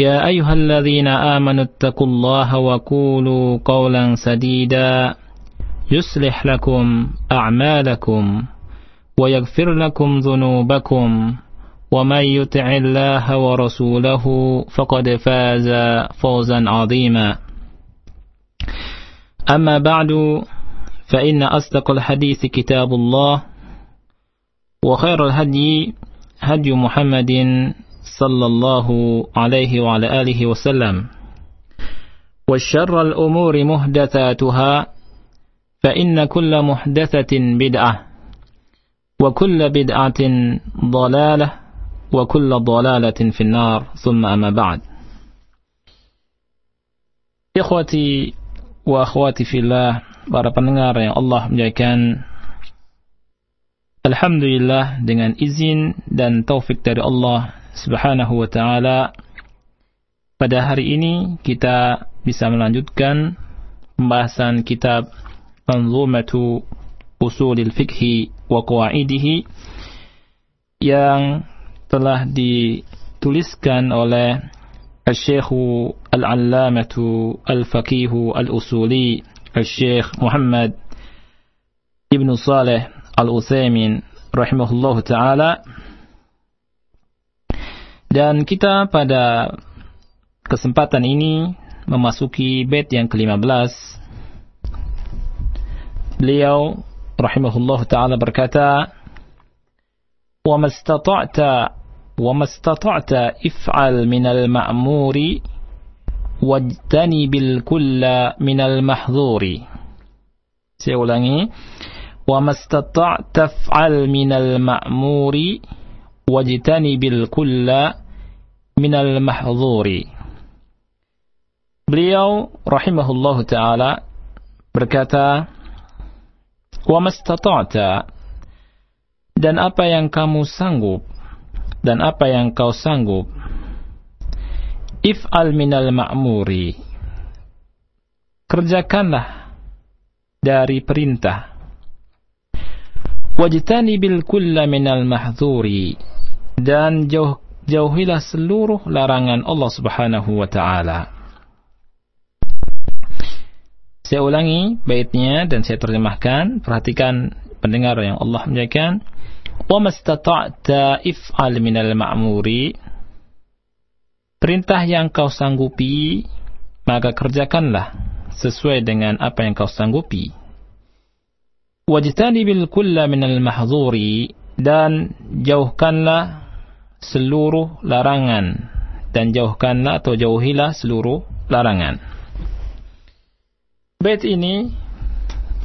يا أيها الذين آمنوا اتقوا الله وقولوا قولا سديدا يصلح لكم أعمالكم ويغفر لكم ذنوبكم ومن يطع الله ورسوله فقد فاز فوزا عظيما. أما بعد فإن أصدق الحديث كتاب الله وخير الهدي هدي محمد صلى الله عليه وعلى آله وسلم. والشر الأمور محدثاتها فإن كل محدثة بدعة وكل بدعة ضلالة وكل ضلالة في النار. ثم أما بعد. إخوتي وأخواتي في الله para pendengar yang Allah menjadikan Alhamdulillah dengan izin dan taufik dari Allah Subhanahu wa taala pada hari ini kita bisa melanjutkan pembahasan kitab Manzumatu Usulil Fiqhi wa Qawaidihi yang telah dituliskan oleh Al-Syekh Al-Allamatu Al-Faqihu Al-Usuli Al-Syekh Muhammad Ibn Saleh Al-Utsaimin rahimahullahu taala dan kita pada kesempatan ini memasuki bait yang ke-15. Beliau rahimahullah taala berkata, "Wa mastata'ta wa mastata'ta if'al min al-ma'muri wajtani bil kulla min al-mahdhuri." Saya ulangi, "Wa mastata'ta if'al min al-ma'muri wajtani bil kulla minal mahzuri. Beliau rahimahullahu taala berkata, "Wa mastata'ta" dan apa yang kamu sanggup dan apa yang kau sanggup if al-minal ma'muri. Kerjakanlah dari perintah. Wajtanibil kulla minal mahzuri dan jauh jauhilah seluruh larangan Allah Subhanahu wa taala. Saya ulangi baitnya dan saya terjemahkan. Perhatikan pendengar yang Allah muliakan. Wa mastata'ta if'al minal ma'muri. Perintah yang kau sanggupi, maka kerjakanlah sesuai dengan apa yang kau sanggupi wajtanibil kulla minal mahzuri dan jauhkanlah seluruh larangan dan jauhkanlah atau jauhilah seluruh larangan. Bait ini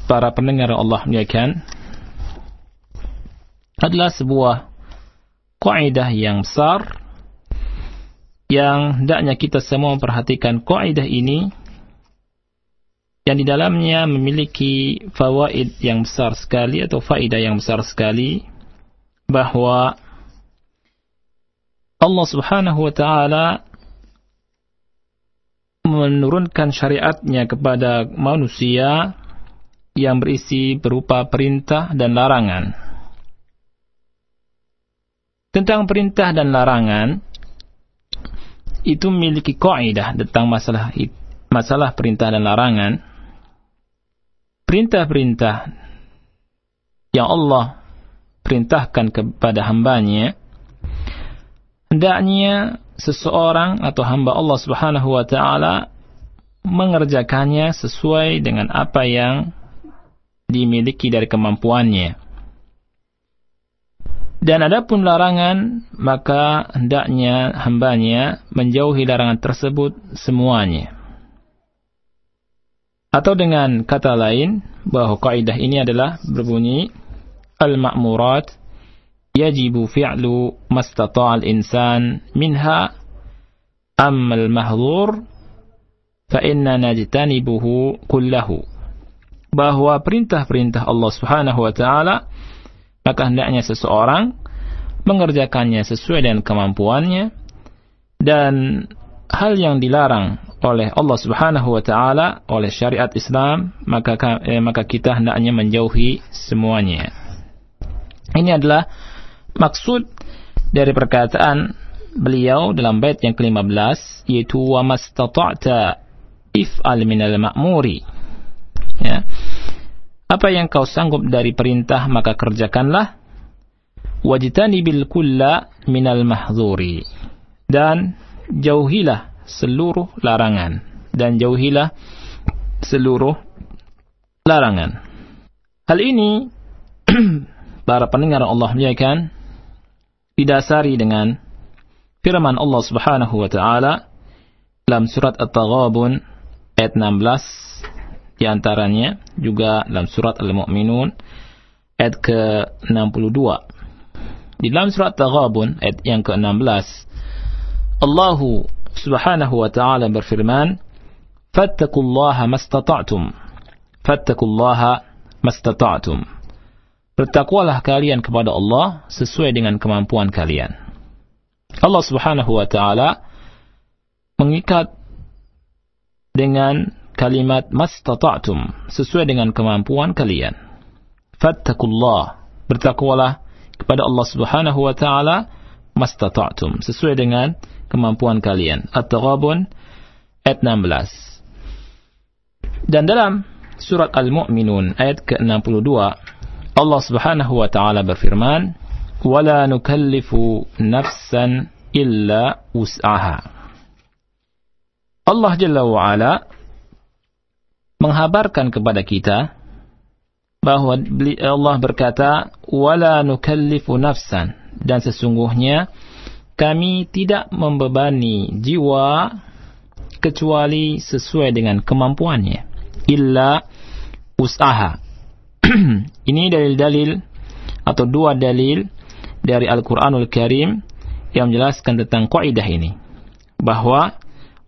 para pendengar Allah muliakan adalah sebuah kaidah yang besar yang hendaknya kita semua memperhatikan kaidah ini yang di dalamnya memiliki fawaid yang besar sekali atau faedah yang besar sekali bahwa Allah Subhanahu wa taala menurunkan syariatnya kepada manusia yang berisi berupa perintah dan larangan. Tentang perintah dan larangan itu memiliki kaidah tentang masalah masalah perintah dan larangan perintah-perintah yang Allah perintahkan kepada hambanya, hendaknya seseorang atau hamba Allah Subhanahu wa taala mengerjakannya sesuai dengan apa yang dimiliki dari kemampuannya. Dan adapun larangan, maka hendaknya hambanya menjauhi larangan tersebut semuanya. Atau dengan kata lain, bahwa kaidah ini adalah berbunyi al-ma'murat yajibu fi'lu mastata' al-insan minha amma al-mahdhur fa inna najtanibuhu kullahu bahwa perintah-perintah Allah wa taala maka hendaknya seseorang mengerjakannya sesuai dengan kemampuannya dan hal yang dilarang oleh Allah Subhanahu wa taala oleh syariat Islam maka eh, maka kita hendaknya menjauhi semuanya. Ini adalah maksud dari perkataan beliau dalam bait yang ke-15 yaitu wa mastata'ta if'al minal ma'muri. Ya. Apa yang kau sanggup dari perintah maka kerjakanlah. Wajtani bil kulla minal mahzuri. Dan jauhilah seluruh larangan dan jauhilah seluruh larangan. Hal ini para pendengar Allah muliakan didasari dengan firman Allah Subhanahu wa taala dalam surat At-Taghabun ayat 16 di antaranya juga dalam surat Al-Mu'minun ayat ke-62. Di dalam surat At-Taghabun ayat yang ke-16 Allahu subhanahu wa ta'ala berfirman, Fattakullaha mastata'tum. Fattakullaha mastata'tum. Bertakwalah kalian kepada Allah sesuai dengan kemampuan kalian. Allah subhanahu wa ta'ala mengikat dengan kalimat mastata'tum sesuai dengan kemampuan kalian. Fattakullah. Bertakwalah kepada Allah subhanahu wa ta'ala mastata'tum sesuai dengan kemampuan kalian. At-Taghabun ayat 16. Dan dalam surat Al-Mu'minun ayat ke-62 Allah Subhanahu wa taala berfirman, "Wala nukallifu nafsan illa wus'aha." Allah Jalla wa ala menghabarkan kepada kita bahwa Allah berkata, "Wala nukallifu nafsan" dan sesungguhnya kami tidak membebani jiwa kecuali sesuai dengan kemampuannya. Illa usaha ini dalil-dalil atau dua dalil dari Al-Qur'anul Karim yang menjelaskan tentang kaidah ini bahwa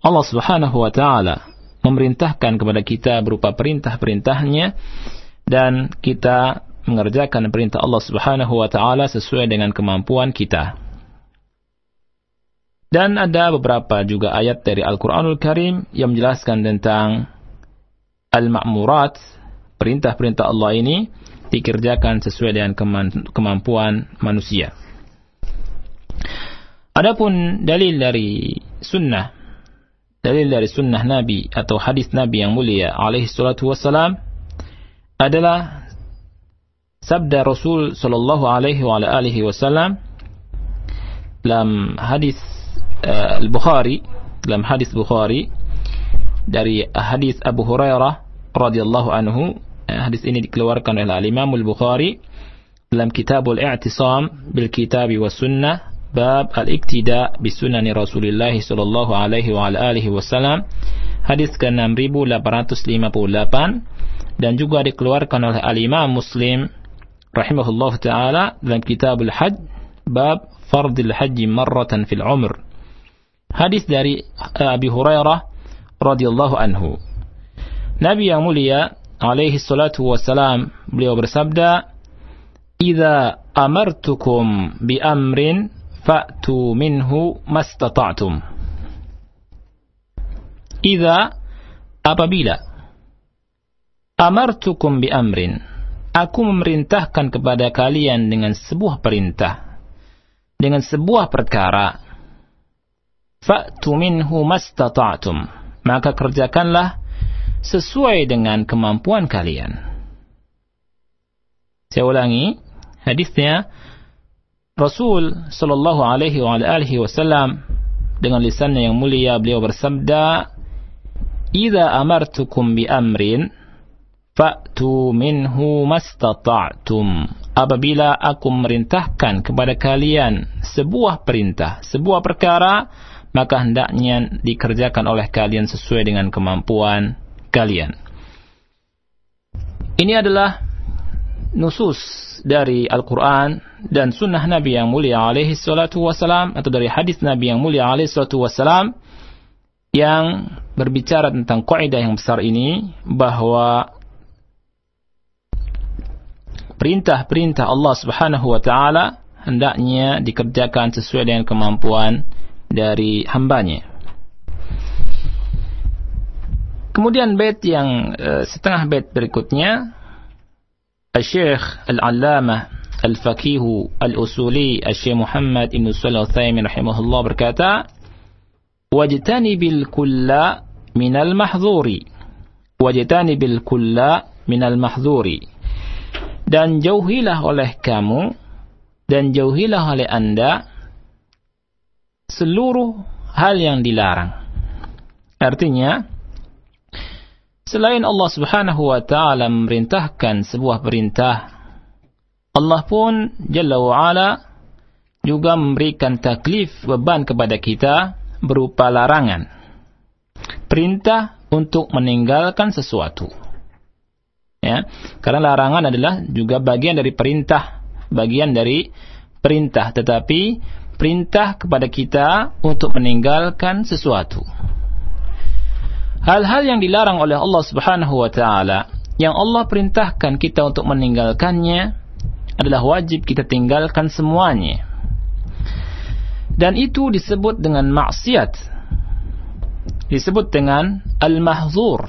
Allah Subhanahu wa taala memerintahkan kepada kita berupa perintah-perintahnya dan kita mengerjakan perintah Allah Subhanahu wa taala sesuai dengan kemampuan kita. Dan ada beberapa juga ayat dari Al-Quranul Karim yang menjelaskan tentang Al-Ma'murat, perintah-perintah Allah ini dikerjakan sesuai dengan kemampuan manusia. Adapun dalil dari sunnah, dalil dari sunnah Nabi atau hadis Nabi yang mulia alaihi salatu wassalam adalah sabda Rasul sallallahu alaihi wa alihi wasallam dalam hadis uh, Al-Bukhari dalam hadis Bukhari dari hadis Abu Hurairah radhiyallahu anhu hadis ini dikeluarkan oleh Al-Imam Al-Bukhari dalam Kitabul I'tisam bil Sunnah bab al-iktida bi sunani Rasulullah sallallahu alaihi wa alihi wasallam hadis ke-6858 dan juga dikeluarkan oleh Al-Imam Muslim rahimahullah taala dalam Kitabul Hajj bab fardil haji marratan fil umr Hadis dari uh, Abi Hurairah radhiyallahu anhu. Nabi yang mulia alaihi salatu wassalam beliau bersabda, "Idza amartukum bi amrin fa'tu minhu mastata'tum." Idza apabila amartukum bi amrin aku memerintahkan kepada kalian dengan sebuah perintah dengan sebuah perkara fa'tu minhu mastata'tum maka kerjakanlah sesuai dengan kemampuan kalian saya ulangi hadisnya Rasul sallallahu alaihi wasallam dengan lisannya yang mulia beliau bersabda "Idza amartukum bi amrin fa'tu minhu mastata'tum." Apabila aku merintahkan kepada kalian sebuah perintah, sebuah perkara, maka hendaknya dikerjakan oleh kalian sesuai dengan kemampuan kalian. Ini adalah nusus dari Al-Quran dan sunnah Nabi yang mulia alaihi salatu wassalam atau dari hadis Nabi yang mulia alaihi salatu wassalam yang berbicara tentang kaidah yang besar ini bahwa perintah-perintah Allah Subhanahu wa taala hendaknya dikerjakan sesuai dengan kemampuan dari hambanya. Kemudian bait yang uh, setengah bait berikutnya Al-Syekh Al-Allamah Al-Faqih Al-Usuli Al-Syekh Muhammad Ibn Sulaiman Al-Thaymin rahimahullah berkata wajtanibil kulla minal mahdzuri wajtanibil kulla minal mahdzuri dan jauhilah oleh kamu dan jauhilah oleh anda seluruh hal yang dilarang. Artinya selain Allah Subhanahu wa taala memerintahkan sebuah perintah Allah pun Jalla wa ala juga memberikan taklif beban kepada kita berupa larangan. Perintah untuk meninggalkan sesuatu. Ya, karena larangan adalah juga bagian dari perintah, bagian dari perintah, tetapi perintah kepada kita untuk meninggalkan sesuatu. Hal-hal yang dilarang oleh Allah Subhanahu wa taala, yang Allah perintahkan kita untuk meninggalkannya adalah wajib kita tinggalkan semuanya. Dan itu disebut dengan maksiat. Disebut dengan al-mahzur.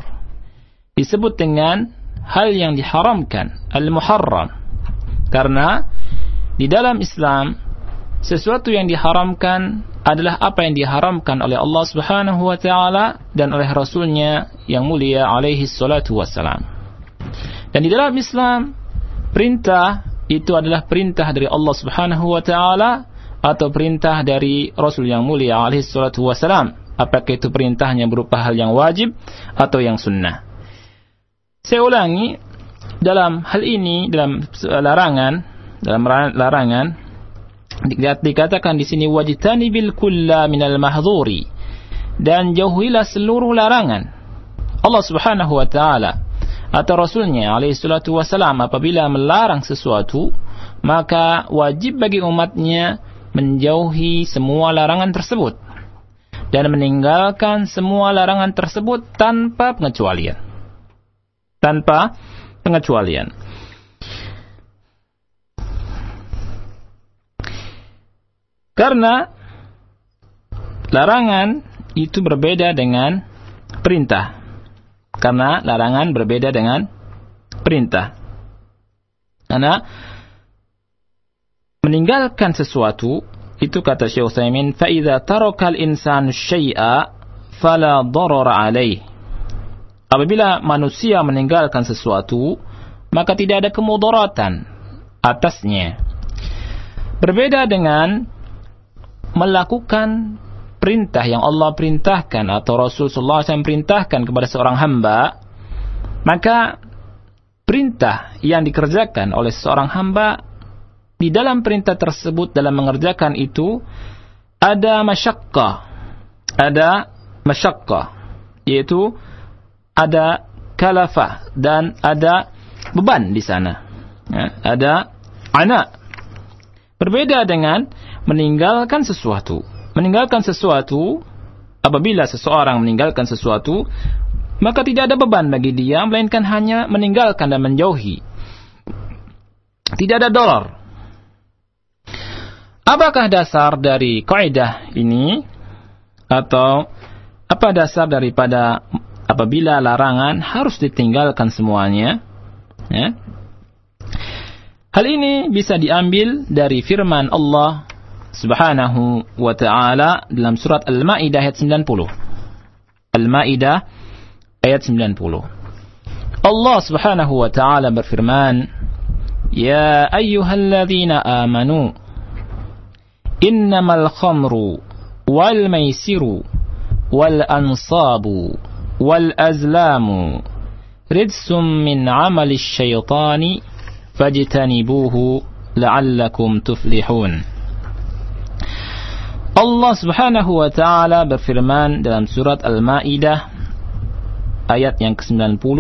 Disebut dengan hal yang diharamkan al-muharram. Karena di dalam Islam sesuatu yang diharamkan adalah apa yang diharamkan oleh Allah Subhanahu wa taala dan oleh rasulnya yang mulia alaihi salatu wassalam dan di dalam Islam perintah itu adalah perintah dari Allah Subhanahu wa taala atau perintah dari Rasul yang mulia alaihi salatu wasalam. Apakah itu perintahnya berupa hal yang wajib atau yang sunnah. Saya ulangi, dalam hal ini, dalam larangan, dalam larangan, dikatakan di sini wajitani bil kulla minal mahdhuri dan jauhilah seluruh larangan. Allah Subhanahu wa taala atau Rasulnya alaihi salatu wasalam apabila melarang sesuatu maka wajib bagi umatnya menjauhi semua larangan tersebut dan meninggalkan semua larangan tersebut tanpa pengecualian. Tanpa pengecualian. Karena larangan itu berbeda dengan perintah. Karena larangan berbeda dengan perintah. Karena meninggalkan sesuatu itu kata Syekh Utsaimin fa idza insanu syai'a fala darara alaih apabila manusia meninggalkan sesuatu maka tidak ada kemudaratan atasnya berbeda dengan melakukan perintah yang Allah perintahkan atau Rasulullah SAW perintahkan kepada seorang hamba maka perintah yang dikerjakan oleh seorang hamba di dalam perintah tersebut dalam mengerjakan itu ada masyakkah ada masyakkah yaitu ada kalafah dan ada beban di sana. Ya, ada anak berbeda dengan meninggalkan sesuatu meninggalkan sesuatu apabila seseorang meninggalkan sesuatu maka tidak ada beban bagi dia melainkan hanya meninggalkan dan menjauhi tidak ada dolar Apakah dasar dari kaidah ini atau apa dasar daripada apabila larangan harus ditinggalkan semuanya? Ya. Hal ini bisa diambil dari firman Allah Subhanahu wa taala dalam surat Al-Maidah ayat 90. Al-Maidah ayat 90. Allah Subhanahu wa taala berfirman, "Ya ayyuhalladzina amanu" إنما الخمر والميسر والأنصاب wal azlamu rijsum min amali syaitani fajtanibuhu la'allakum tuflihun. Allah Subhanahu wa taala berfirman dalam surat Al-Maidah ayat yang ke-90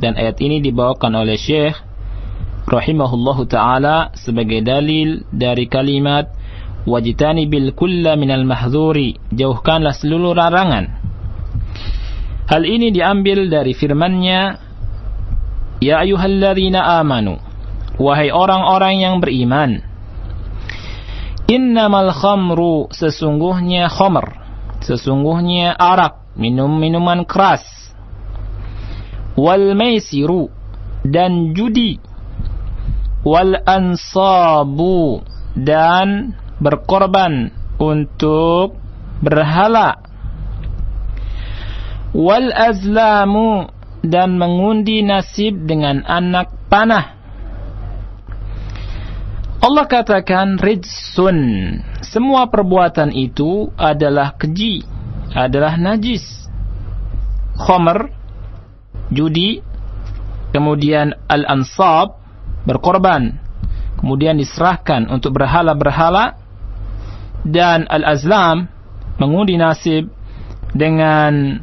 dan ayat ini dibawakan oleh Syekh rahimahullahu taala sebagai dalil dari kalimat wajitani bil kulla minal mahzuri jauhkanlah seluruh larangan. Hal ini diambil dari firman-Nya ya ayyuhalladzina amanu wahai orang-orang yang beriman innamal khamru sesungguhnya khamr. Sesungguhnya arak minum-minuman keras. Wal maisiru dan judi. Wal ansabu dan berkorban untuk berhala. Wal azlamu dan mengundi nasib dengan anak panah Allah katakan rijsun. Semua perbuatan itu adalah keji adalah najis. Khomer judi kemudian al-ansab berkorban. Kemudian diserahkan untuk berhala-berhala. Dan al-azlam mengundi nasib dengan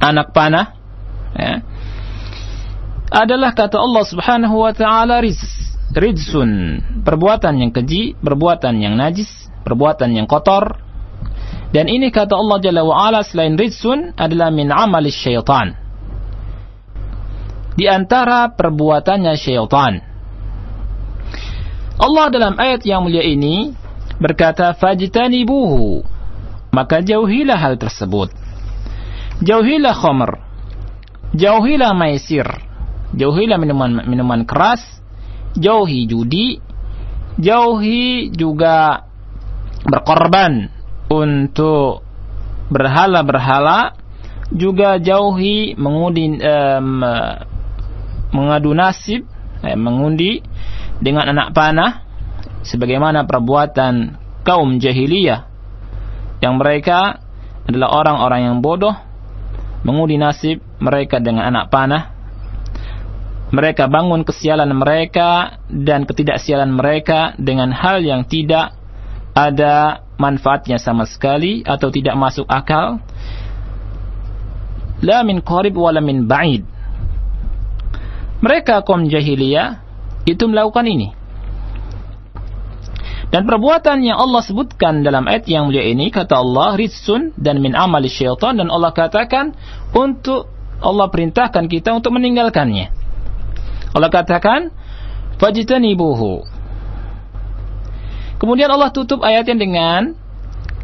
anak panah ya, adalah kata Allah Subhanahu wa taala riz rizsun perbuatan yang keji perbuatan yang najis perbuatan yang kotor. Dan ini kata Allah Jalla wa ala selain rizsun adalah min amali syaitan. Di antara perbuatannya syaitan. Allah dalam ayat yang mulia ini berkata fajtanibuhu. Maka jauhilah hal tersebut. Jauhilah khamr. Jauhilah maisir. Jauhilah minuman minuman keras jauhi judi jauhi juga berkorban untuk berhala-berhala juga jauhi mengudi um, mengadu nasib eh, mengundi dengan anak panah sebagaimana perbuatan kaum jahiliyah yang mereka adalah orang-orang yang bodoh mengundi nasib mereka dengan anak panah mereka bangun kesialan mereka dan ketidaksialan mereka dengan hal yang tidak ada manfaatnya sama sekali atau tidak masuk akal la min qarib min ba'id mereka kaum jahiliyah itu melakukan ini. Dan perbuatan yang Allah sebutkan dalam ayat yang mulia ini kata Allah ritsun dan min amali syaitan dan Allah katakan untuk Allah perintahkan kita untuk meninggalkannya. Allah katakan fajtanibuhu. Kemudian Allah tutup ayatnya dengan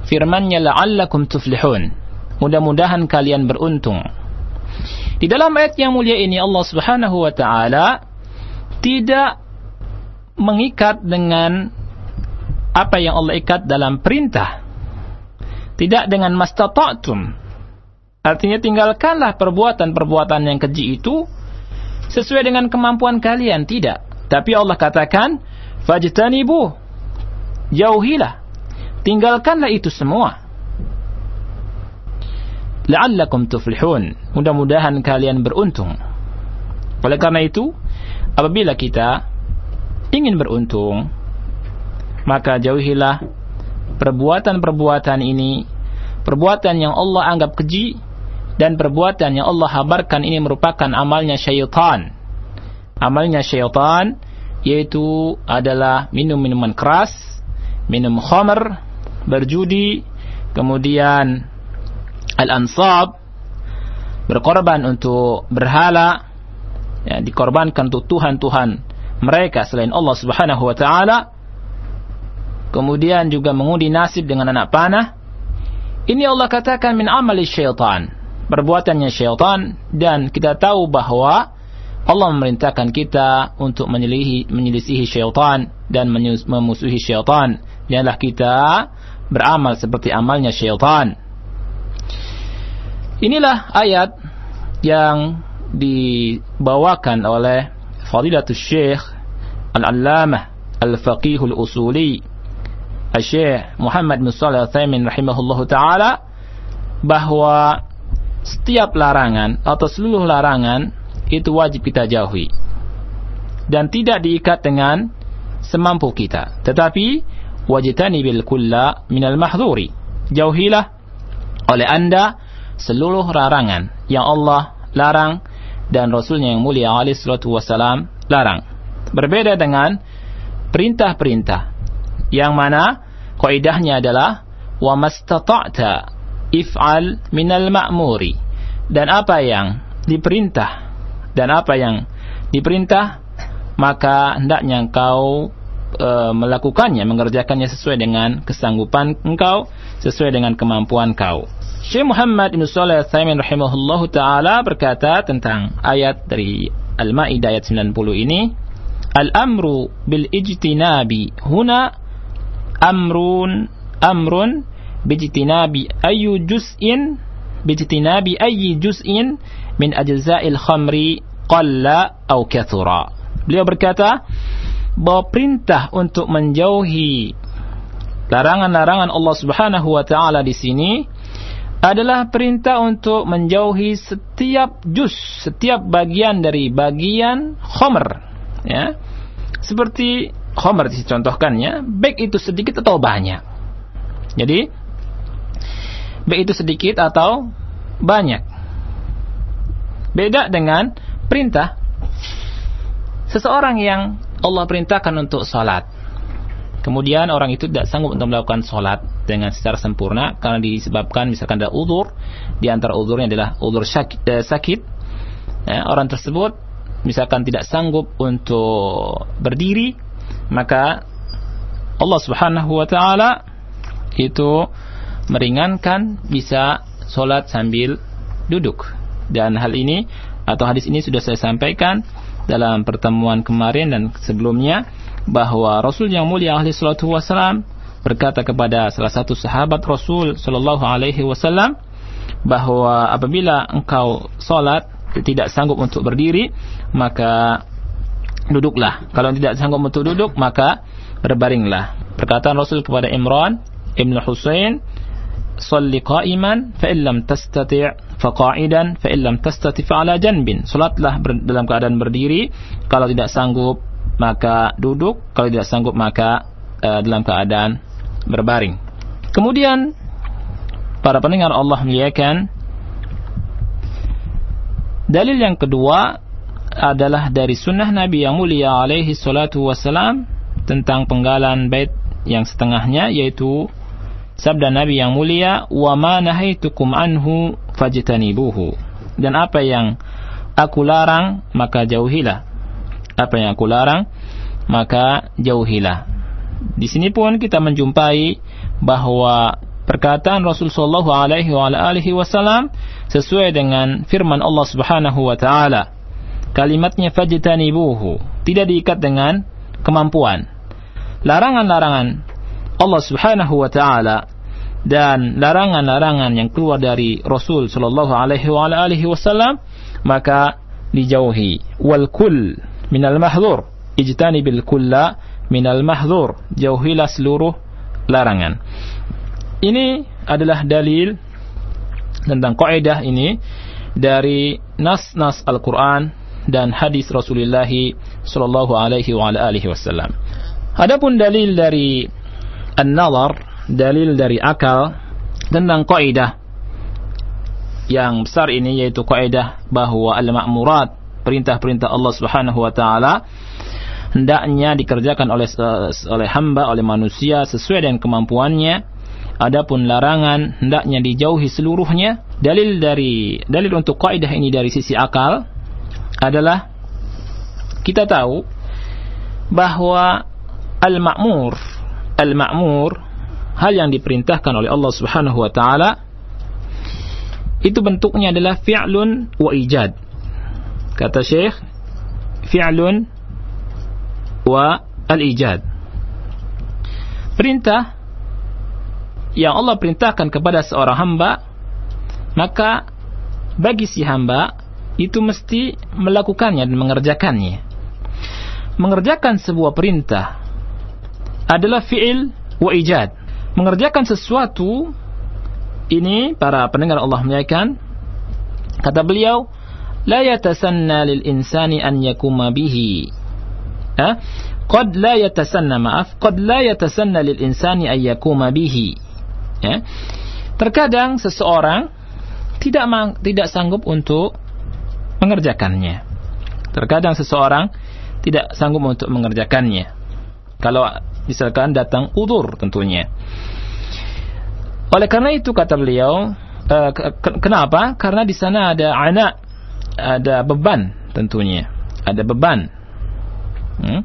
firman-Nya la'allakum tuflihun. Mudah-mudahan kalian beruntung. Di dalam ayat yang mulia ini Allah Subhanahu wa taala tidak mengikat dengan apa yang Allah ikat dalam perintah. Tidak dengan mastata'tum. Artinya tinggalkanlah perbuatan-perbuatan yang keji itu sesuai dengan kemampuan kalian. Tidak. Tapi Allah katakan, fajtanibu. Jauhilah. Tinggalkanlah itu semua. La'allakum tuflihun. Mudah-mudahan kalian beruntung. Oleh karena itu, apabila kita ingin beruntung, maka jauhilah perbuatan-perbuatan ini, perbuatan yang Allah anggap keji, dan perbuatan yang Allah habarkan ini merupakan amalnya syaitan. Amalnya syaitan, yaitu adalah minum minuman keras, minum khamr, berjudi, kemudian al-ansab, berkorban untuk berhala, ya, dikorbankan untuk Tuhan-Tuhan mereka selain Allah Subhanahu wa taala. Kemudian juga mengundi nasib dengan anak panah. Ini Allah katakan min amali syaitan perbuatannya syaitan dan kita tahu bahwa Allah memerintahkan kita untuk menyelisihi, menyelisihi syaitan dan memusuhi syaitan. Janganlah kita beramal seperti amalnya syaitan. Inilah ayat yang dibawakan oleh Fadilatul Syekh Al-Allamah Al-Faqihul Usuli Al-Syekh Muhammad bin Salih Al-Thaymin rahimahullah ta'ala bahwa setiap larangan atau seluruh larangan itu wajib kita jauhi. Dan tidak diikat dengan semampu kita. Tetapi wajitani bil kulla minal mahdhuri. Jauhilah oleh anda seluruh larangan yang Allah larang dan Rasulnya yang mulia alaihi salatu wassalam larang. Berbeda dengan perintah-perintah yang mana kaidahnya adalah wa mastata'ta if'al minal ma'muri. Dan apa yang diperintah? Dan apa yang diperintah? Maka hendaknya engkau e, melakukannya mengerjakannya sesuai dengan kesanggupan engkau sesuai dengan kemampuan kau. Syekh Muhammad bin Shalih Al-Utsaimin rahimahullahu taala berkata tentang ayat dari Al-Maidah ayat 90 ini, "Al-amru bil ijtinabi huna amrun amrun bijtinabi ayyu juz'in bijtinabi ayyi juz'in min ajza'il khamri qalla aw kathura." Beliau berkata bahwa perintah untuk menjauhi larangan-larangan Allah Subhanahu wa taala di sini adalah perintah untuk menjauhi setiap jus, setiap bagian dari bagian khomer. Ya. Seperti khomer dicontohkannya, baik itu sedikit atau banyak. Jadi, itu sedikit atau banyak. Beda dengan perintah. Seseorang yang Allah perintahkan untuk salat Kemudian orang itu tidak sanggup untuk melakukan sholat dengan secara sempurna karena disebabkan misalkan ada udur, di antara udurnya adalah udur sakit, eh, sakit. Ya, orang tersebut misalkan tidak sanggup untuk berdiri, maka Allah Subhanahu wa taala itu meringankan bisa sholat sambil duduk. Dan hal ini atau hadis ini sudah saya sampaikan dalam pertemuan kemarin dan sebelumnya bahwa Rasul yang mulia ahli salatu wasalam berkata kepada salah satu sahabat Rasul sallallahu alaihi wasallam bahwa apabila engkau salat tidak sanggup untuk berdiri maka duduklah kalau tidak sanggup untuk duduk maka berbaringlah perkataan Rasul kepada Imran Ibn Husain salli qa'iman fa illam tastati' fa qa'idan fa illam tastati' fa ala salatlah dalam keadaan berdiri. Kalau tidak sanggup maka duduk, kalau tidak sanggup maka uh, dalam keadaan berbaring. Kemudian para pendengar Allah muliakan dalil yang kedua adalah dari sunnah Nabi yang mulia alaihi salatu wassalam tentang penggalan bait yang setengahnya yaitu sabda Nabi yang mulia wa ma nahaitukum anhu fajtanibuhu dan apa yang aku larang maka jauhilah apa yang aku larang maka jauhilah. Di sini pun kita menjumpai bahwa perkataan Rasul sallallahu alaihi wasallam sesuai dengan firman Allah Subhanahu wa taala. Kalimatnya fajtanibuhu, tidak diikat dengan kemampuan. Larangan-larangan Allah Subhanahu wa taala dan larangan-larangan yang keluar dari Rasul sallallahu alaihi wasallam maka dijauhi. Wal kull minal mahdzur ijtani bil kulla minal mahdzur jauhilah seluruh larangan ini adalah dalil tentang kaidah ini dari nas-nas Al-Qur'an dan hadis Rasulullah sallallahu alaihi wasallam adapun dalil dari an-nazar dalil dari akal tentang kaidah yang besar ini yaitu kaidah bahwa al-ma'murat perintah-perintah Allah Subhanahu wa taala hendaknya dikerjakan oleh oleh hamba oleh manusia sesuai dengan kemampuannya. Adapun larangan hendaknya dijauhi seluruhnya. Dalil dari dalil untuk kaidah ini dari sisi akal adalah kita tahu bahwa al-ma'mur al-ma'mur hal yang diperintahkan oleh Allah Subhanahu wa taala itu bentuknya adalah fi'lun wa ijad Kata Syekh, fi'lun wa al-ijad. Perintah yang Allah perintahkan kepada seorang hamba, maka bagi si hamba itu mesti melakukannya dan mengerjakannya. Mengerjakan sebuah perintah adalah fi'il wa ijad. Mengerjakan sesuatu ini para pendengar Allah menyaikan Kata beliau, la yatasanna lil insani an yakuma bihi. Ha? Qad la yatasanna maaf, qad la yatasanna lil insani an yakuma bihi. Ya. Terkadang seseorang tidak tidak sanggup untuk mengerjakannya. Terkadang seseorang tidak sanggup untuk mengerjakannya. Kalau misalkan datang udur tentunya. Oleh karena itu kata beliau, uh, kenapa? Karena di sana ada anak, ada beban tentunya, ada beban. Hmm?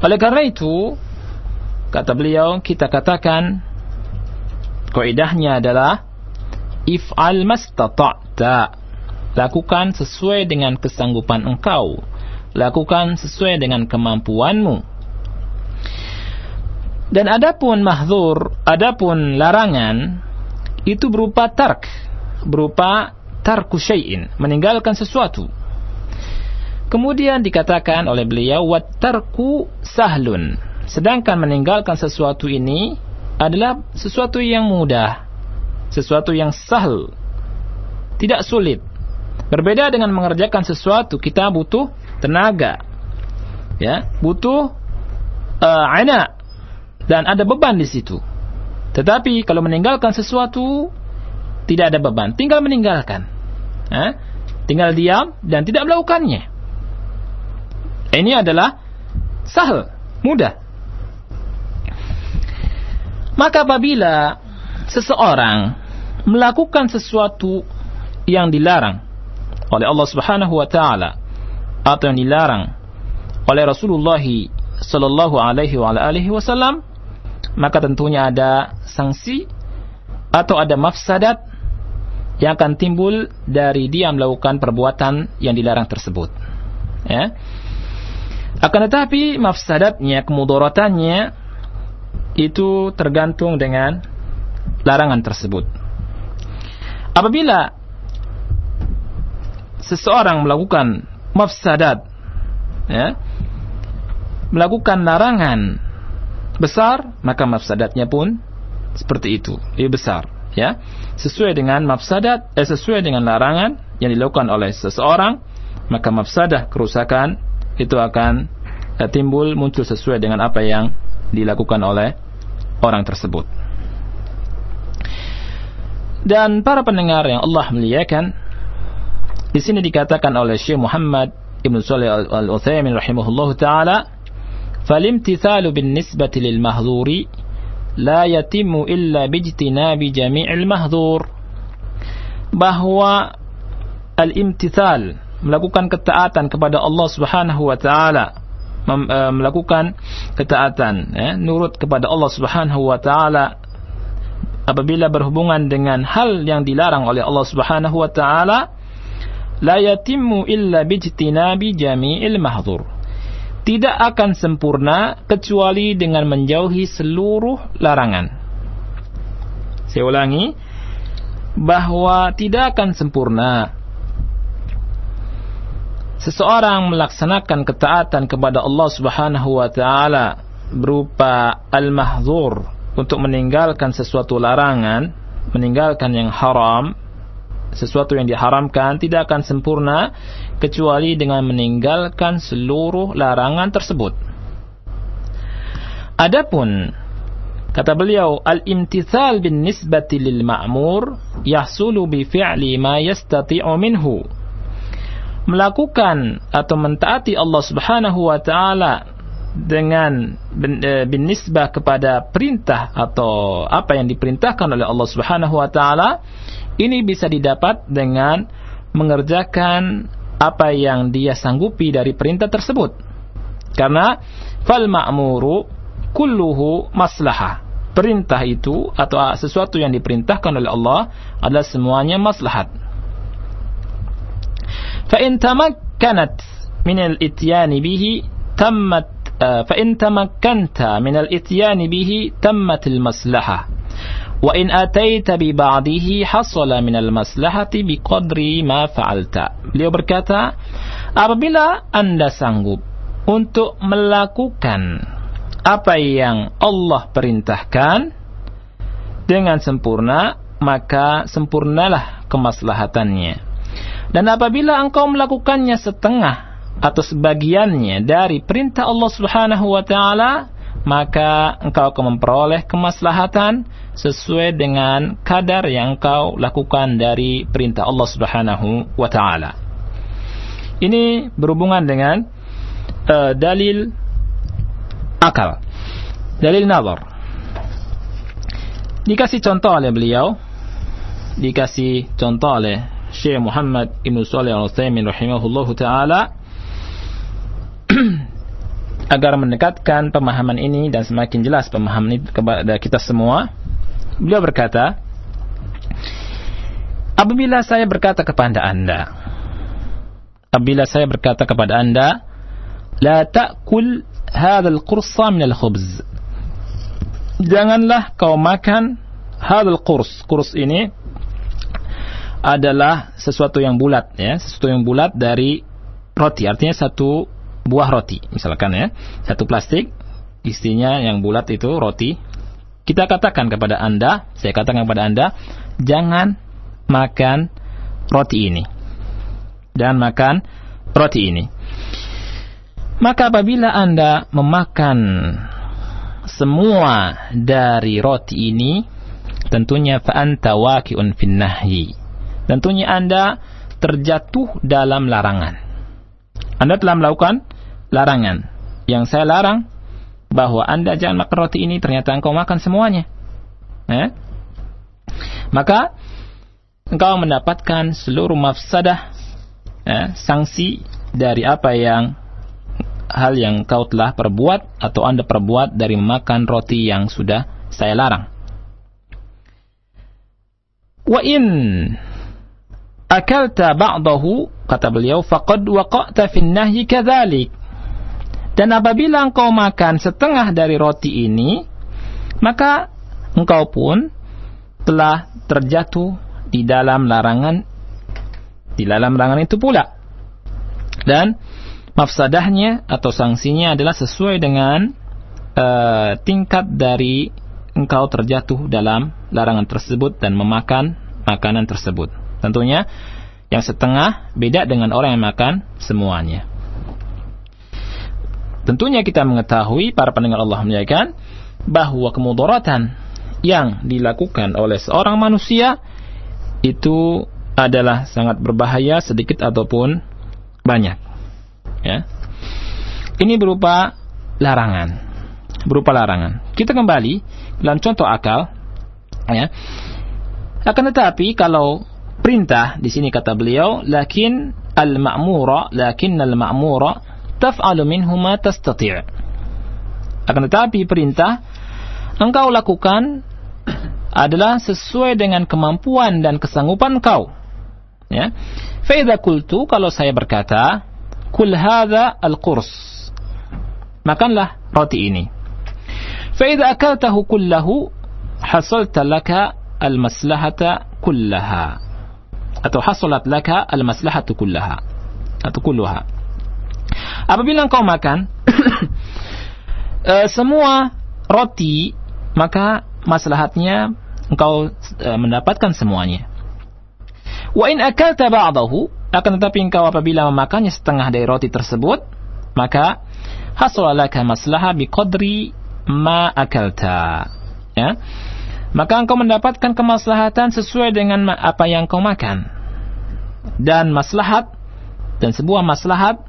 Oleh karena itu, kata beliau, kita katakan kaidahnya adalah if'al mastata'ta. Lakukan sesuai dengan kesanggupan engkau. Lakukan sesuai dengan kemampuanmu. Dan adapun mahzur, adapun larangan itu berupa tark, berupa tarku syai'in, meninggalkan sesuatu. Kemudian dikatakan oleh beliau wat tarku sahlun. Sedangkan meninggalkan sesuatu ini adalah sesuatu yang mudah, sesuatu yang sahal, tidak sulit. Berbeda dengan mengerjakan sesuatu, kita butuh tenaga, ya, butuh uh, anak, dan ada beban di situ. Tetapi kalau meninggalkan sesuatu tidak ada beban, tinggal meninggalkan. Eh? Tinggal diam dan tidak melakukannya. Ini adalah sahal, mudah. Maka apabila seseorang melakukan sesuatu yang dilarang oleh Allah Subhanahu wa taala atau yang dilarang oleh Rasulullah sallallahu alaihi wa alihi wasallam maka tentunya ada sanksi atau ada mafsadat yang akan timbul dari dia melakukan perbuatan yang dilarang tersebut. Ya. Akan tetapi mafsadatnya, kemudaratannya itu tergantung dengan larangan tersebut. Apabila seseorang melakukan mafsadat, ya, melakukan larangan besar, maka mafsadatnya pun seperti itu, lebih besar, ya. Sesuai dengan mafsadat, eh, sesuai dengan larangan yang dilakukan oleh seseorang, maka mafsadah kerusakan itu akan eh, timbul muncul sesuai dengan apa yang dilakukan oleh orang tersebut. Dan para pendengar yang Allah muliakan, di sini dikatakan oleh Syekh Muhammad Ibn Shalih Al-Utsaimin rahimahullahu taala فالامتثال بالنسبة للمهذور لا يتم إلا باجتناب جميع المهذور bahwa al-imtithal melakukan ketaatan kepada Allah Subhanahu wa taala melakukan ketaatan ya, nurut kepada Allah Subhanahu wa taala apabila berhubungan dengan hal yang dilarang oleh Allah Subhanahu wa taala la yatimmu illa bijtinabi jami'il mahdzur tidak akan sempurna kecuali dengan menjauhi seluruh larangan. Saya ulangi, bahwa tidak akan sempurna seseorang melaksanakan ketaatan kepada Allah Subhanahu wa taala berupa al-mahdzur untuk meninggalkan sesuatu larangan, meninggalkan yang haram, sesuatu yang diharamkan tidak akan sempurna kecuali dengan meninggalkan seluruh larangan tersebut. Adapun kata beliau al-imtithal bin nisbati lil ma'mur yahsulu bi fi'li ma yastati'u minhu. Melakukan atau mentaati Allah Subhanahu wa taala dengan bin e, nisbah kepada perintah atau apa yang diperintahkan oleh Allah Subhanahu wa taala ini bisa didapat dengan mengerjakan apa yang dia sanggupi dari perintah tersebut. Karena fal ma'muru kulluhu maslahah. Perintah itu atau sesuatu yang diperintahkan oleh Allah adalah semuanya maslahat. Fa in tamakkanat min al-ityani bihi tammat fa in tamakkanta min al-ityani bihi tammat al-maslahah. Wa in ataita bi ba'dihi hasala minal maslahati bi qadri ma fa'alta. Beliau berkata, apabila Anda sanggup untuk melakukan apa yang Allah perintahkan dengan sempurna, maka sempurnalah kemaslahatannya. Dan apabila engkau melakukannya setengah atau sebagiannya dari perintah Allah Subhanahu wa taala, maka engkau akan memperoleh kemaslahatan sesuai dengan kadar yang engkau lakukan dari perintah Allah Subhanahu wa taala. Ini berhubungan dengan uh, dalil akal. Dalil nazar. Dikasih contoh oleh beliau, dikasih contoh oleh Syekh Muhammad Ibn Salih Al-Utsaimin rahimahullahu taala agar mendekatkan pemahaman ini dan semakin jelas pemahaman kepada kita semua. Beliau berkata, apabila saya berkata kepada Anda, apabila saya berkata kepada Anda, la ta'kul hadzal qursa min al-khubz. Janganlah kau makan hadzal qurs. Qurs ini adalah sesuatu yang bulat ya, sesuatu yang bulat dari roti. Artinya satu buah roti misalkan ya. Satu plastik isinya yang bulat itu roti. Kita katakan kepada anda saya katakan kepada anda jangan makan roti ini. Dan makan roti ini. Maka apabila anda memakan semua dari roti ini tentunya fa'anta waqi'un finnahyi tentunya anda terjatuh dalam larangan anda telah melakukan larangan. Yang saya larang bahwa Anda jangan makan roti ini, ternyata engkau makan semuanya. Eh? Maka engkau mendapatkan seluruh mafsadah eh, sanksi dari apa yang hal yang kau telah perbuat atau Anda perbuat dari memakan roti yang sudah saya larang. Wa in akalta ba'dahu kata beliau faqad waqa'ta fin nahyi kadzalik. Dan apabila engkau makan setengah dari roti ini maka engkau pun telah terjatuh di dalam larangan di dalam larangan itu pula. Dan mafsadahnya atau sanksinya adalah sesuai dengan uh, tingkat dari engkau terjatuh dalam larangan tersebut dan memakan makanan tersebut. Tentunya yang setengah beda dengan orang yang makan semuanya. Tentunya kita mengetahui para pendengar Allah menyatakan bahwa kemudaratan yang dilakukan oleh seorang manusia itu adalah sangat berbahaya sedikit ataupun banyak. Ya. Ini berupa larangan. Berupa larangan. Kita kembali dalam contoh akal ya. Akan tetapi kalau perintah di sini kata beliau lakin al-ma'mura lakin al-ma'mura taf'alu minhu ma tastati' akan tetapi perintah engkau lakukan adalah sesuai dengan kemampuan dan kesanggupan kau. Ya. Fa idza qultu kalau saya berkata kul hadza al-qurs makanlah roti ini. Fa idza akaltahu kullahu hasalta laka al-maslahata kullaha atau hasolat laka al maslahatu kullaha atau kulluha. Apabila engkau makan uh, semua roti, maka maslahatnya engkau uh, mendapatkan semuanya. Wa in akalta ba'dahu, akan tetapi engkau apabila memakannya setengah dari roti tersebut, maka hasolalaka maslaha biqadri ma akalta. Ya maka engkau mendapatkan kemaslahatan sesuai dengan apa yang kau makan. Dan maslahat dan sebuah maslahat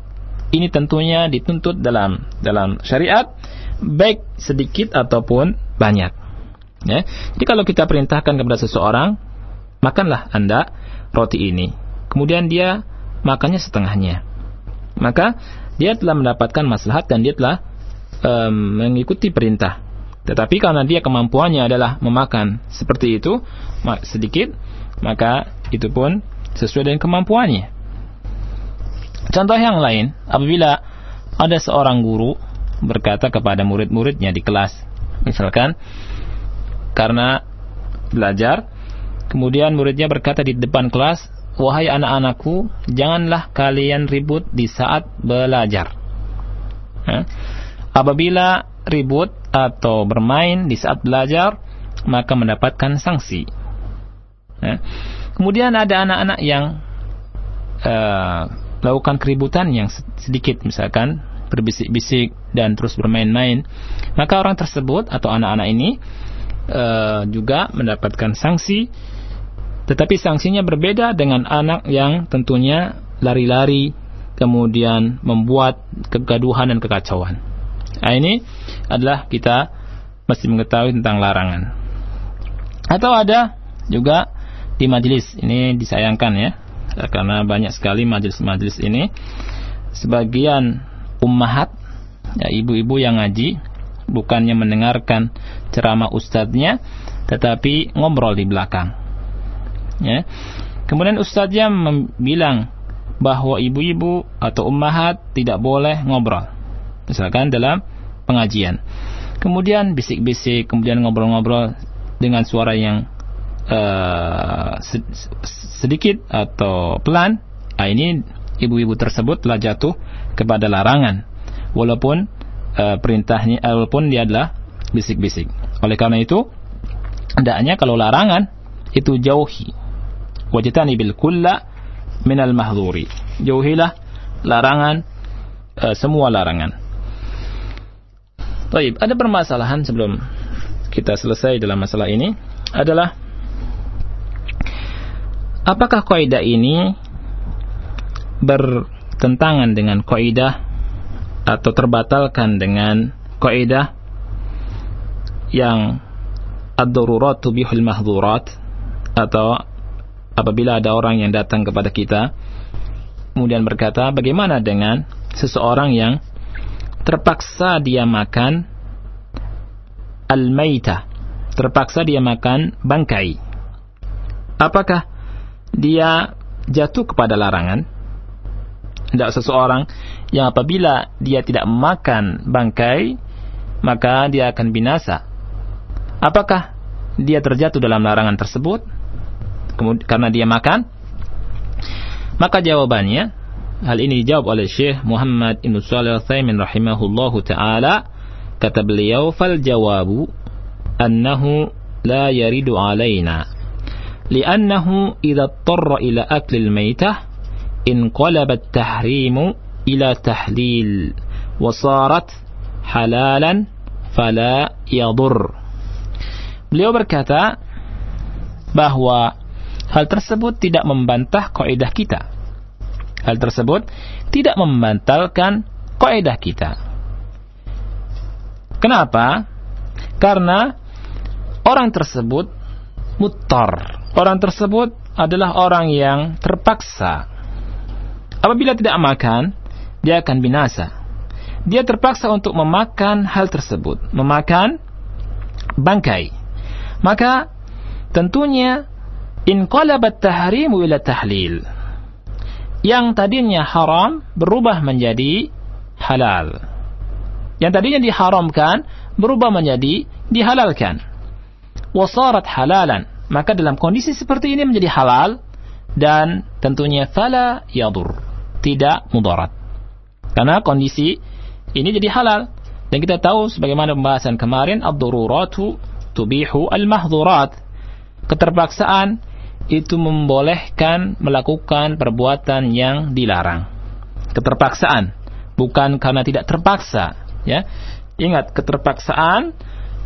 ini tentunya dituntut dalam dalam syariat baik sedikit ataupun banyak. Ya. Jadi kalau kita perintahkan kepada seseorang, makanlah Anda roti ini. Kemudian dia makannya setengahnya. Maka dia telah mendapatkan maslahat dan dia telah um, mengikuti perintah tetapi karena dia kemampuannya adalah memakan seperti itu sedikit, maka itu pun sesuai dengan kemampuannya. Contoh yang lain, apabila ada seorang guru berkata kepada murid-muridnya di kelas, misalkan karena belajar, kemudian muridnya berkata di depan kelas, "Wahai anak-anakku, janganlah kalian ribut di saat belajar." Apabila ribut atau bermain di saat belajar, maka mendapatkan sanksi. Ya. Kemudian ada anak-anak yang uh, melakukan keributan yang sedikit misalkan berbisik-bisik dan terus bermain-main, maka orang tersebut atau anak-anak ini uh, juga mendapatkan sanksi tetapi sanksinya berbeda dengan anak yang tentunya lari-lari kemudian membuat kegaduhan dan kekacauan. Nah, ini adalah kita mesti mengetahui tentang larangan. Atau ada juga di majelis ini disayangkan ya karena banyak sekali majelis-majelis ini. Sebagian ummahat ya ibu-ibu yang ngaji bukannya mendengarkan ceramah ustadznya tetapi ngobrol di belakang. Ya. Kemudian ustadznya bilang bahwa ibu-ibu atau ummahat tidak boleh ngobrol misalkan dalam pengajian kemudian bisik-bisik kemudian ngobrol-ngobrol dengan suara yang uh, sedikit atau pelan, nah ini ibu-ibu tersebut telah jatuh kepada larangan, walaupun uh, perintahnya, walaupun dia adalah bisik-bisik. Oleh karena itu, hendaknya kalau larangan itu jauhi. Wajitani bil kulla minal mahdhuri. Jauhilah larangan semua larangan. Baik, ada permasalahan sebelum kita selesai dalam masalah ini adalah apakah kaidah ini bertentangan dengan kaidah atau terbatalkan dengan kaidah yang ad-darurat tubihul mahdhurat atau apabila ada orang yang datang kepada kita kemudian berkata bagaimana dengan seseorang yang terpaksa dia makan al-maitah terpaksa dia makan bangkai apakah dia jatuh kepada larangan. Tidak seseorang yang apabila dia tidak makan bangkai, maka dia akan binasa. Apakah dia terjatuh dalam larangan tersebut? Kemudian, karena dia makan? Maka jawabannya, Hal ini dijawab oleh Syekh Muhammad Ibn Salih Thaymin rahimahullahu ta'ala. Kata beliau, fal jawabu annahu la yaridu alaina. Liannahu idha attarra ila akli al-maytah, inqalabat tahrimu ila tahlil. Wasarat halalan fala yadur. Beliau berkata bahwa hal tersebut tidak membantah kaidah kita Hal tersebut tidak membantalkan kaidah kita. Kenapa? Karena orang tersebut mutar orang tersebut adalah orang yang terpaksa. Apabila tidak makan, dia akan binasa. Dia terpaksa untuk memakan hal tersebut, memakan bangkai. Maka tentunya inqalabat tahrimu ila tahlil. Yang tadinya haram berubah menjadi halal. Yang tadinya diharamkan berubah menjadi dihalalkan. Wasarat halalan. Maka dalam kondisi seperti ini menjadi halal dan tentunya fala yadur. Tidak mudarat. Karena kondisi ini jadi halal. Dan kita tahu sebagaimana pembahasan kemarin ad-daruratu tubihu al-mahdhurat. Keterpaksaan itu membolehkan melakukan perbuatan yang dilarang keterpaksaan bukan karena tidak terpaksa ya ingat keterpaksaan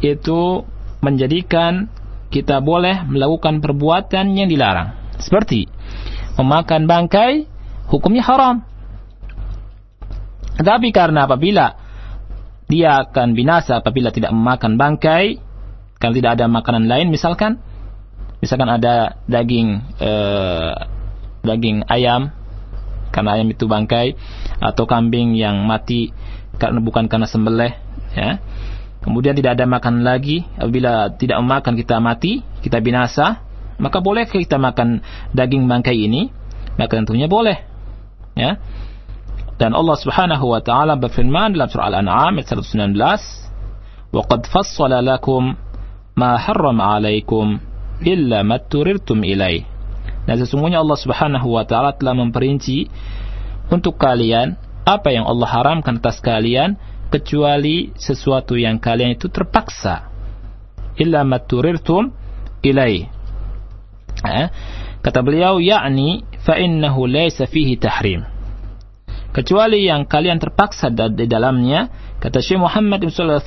itu menjadikan kita boleh melakukan perbuatan yang dilarang. Seperti memakan bangkai, hukumnya haram. Tapi karena apabila dia akan binasa apabila tidak memakan bangkai, kalau tidak ada makanan lain, misalkan, misalkan ada daging eh, daging ayam, karena ayam itu bangkai, atau kambing yang mati karena bukan karena sembelih, ya kemudian tidak ada makan lagi, apabila tidak memakan kita mati, kita binasa, maka boleh kita makan daging bangkai ini? Maka tentunya boleh. Ya. Dan Allah Subhanahu wa taala berfirman dalam surah Al-An'am ayat 119, "Wa qad fassala lakum ma harrama 'alaikum illa ma turirtum ilaih." Dan sesungguhnya Allah Subhanahu wa taala telah memperinci untuk kalian apa yang Allah haramkan atas kalian kecuali sesuatu yang kalian itu terpaksa illa maturirtum ilai eh? Kata beliau, yakni fa innahu laysa fihi tahrim. Kecuali yang kalian terpaksa di dalamnya, kata Syekh Muhammad bin Shalih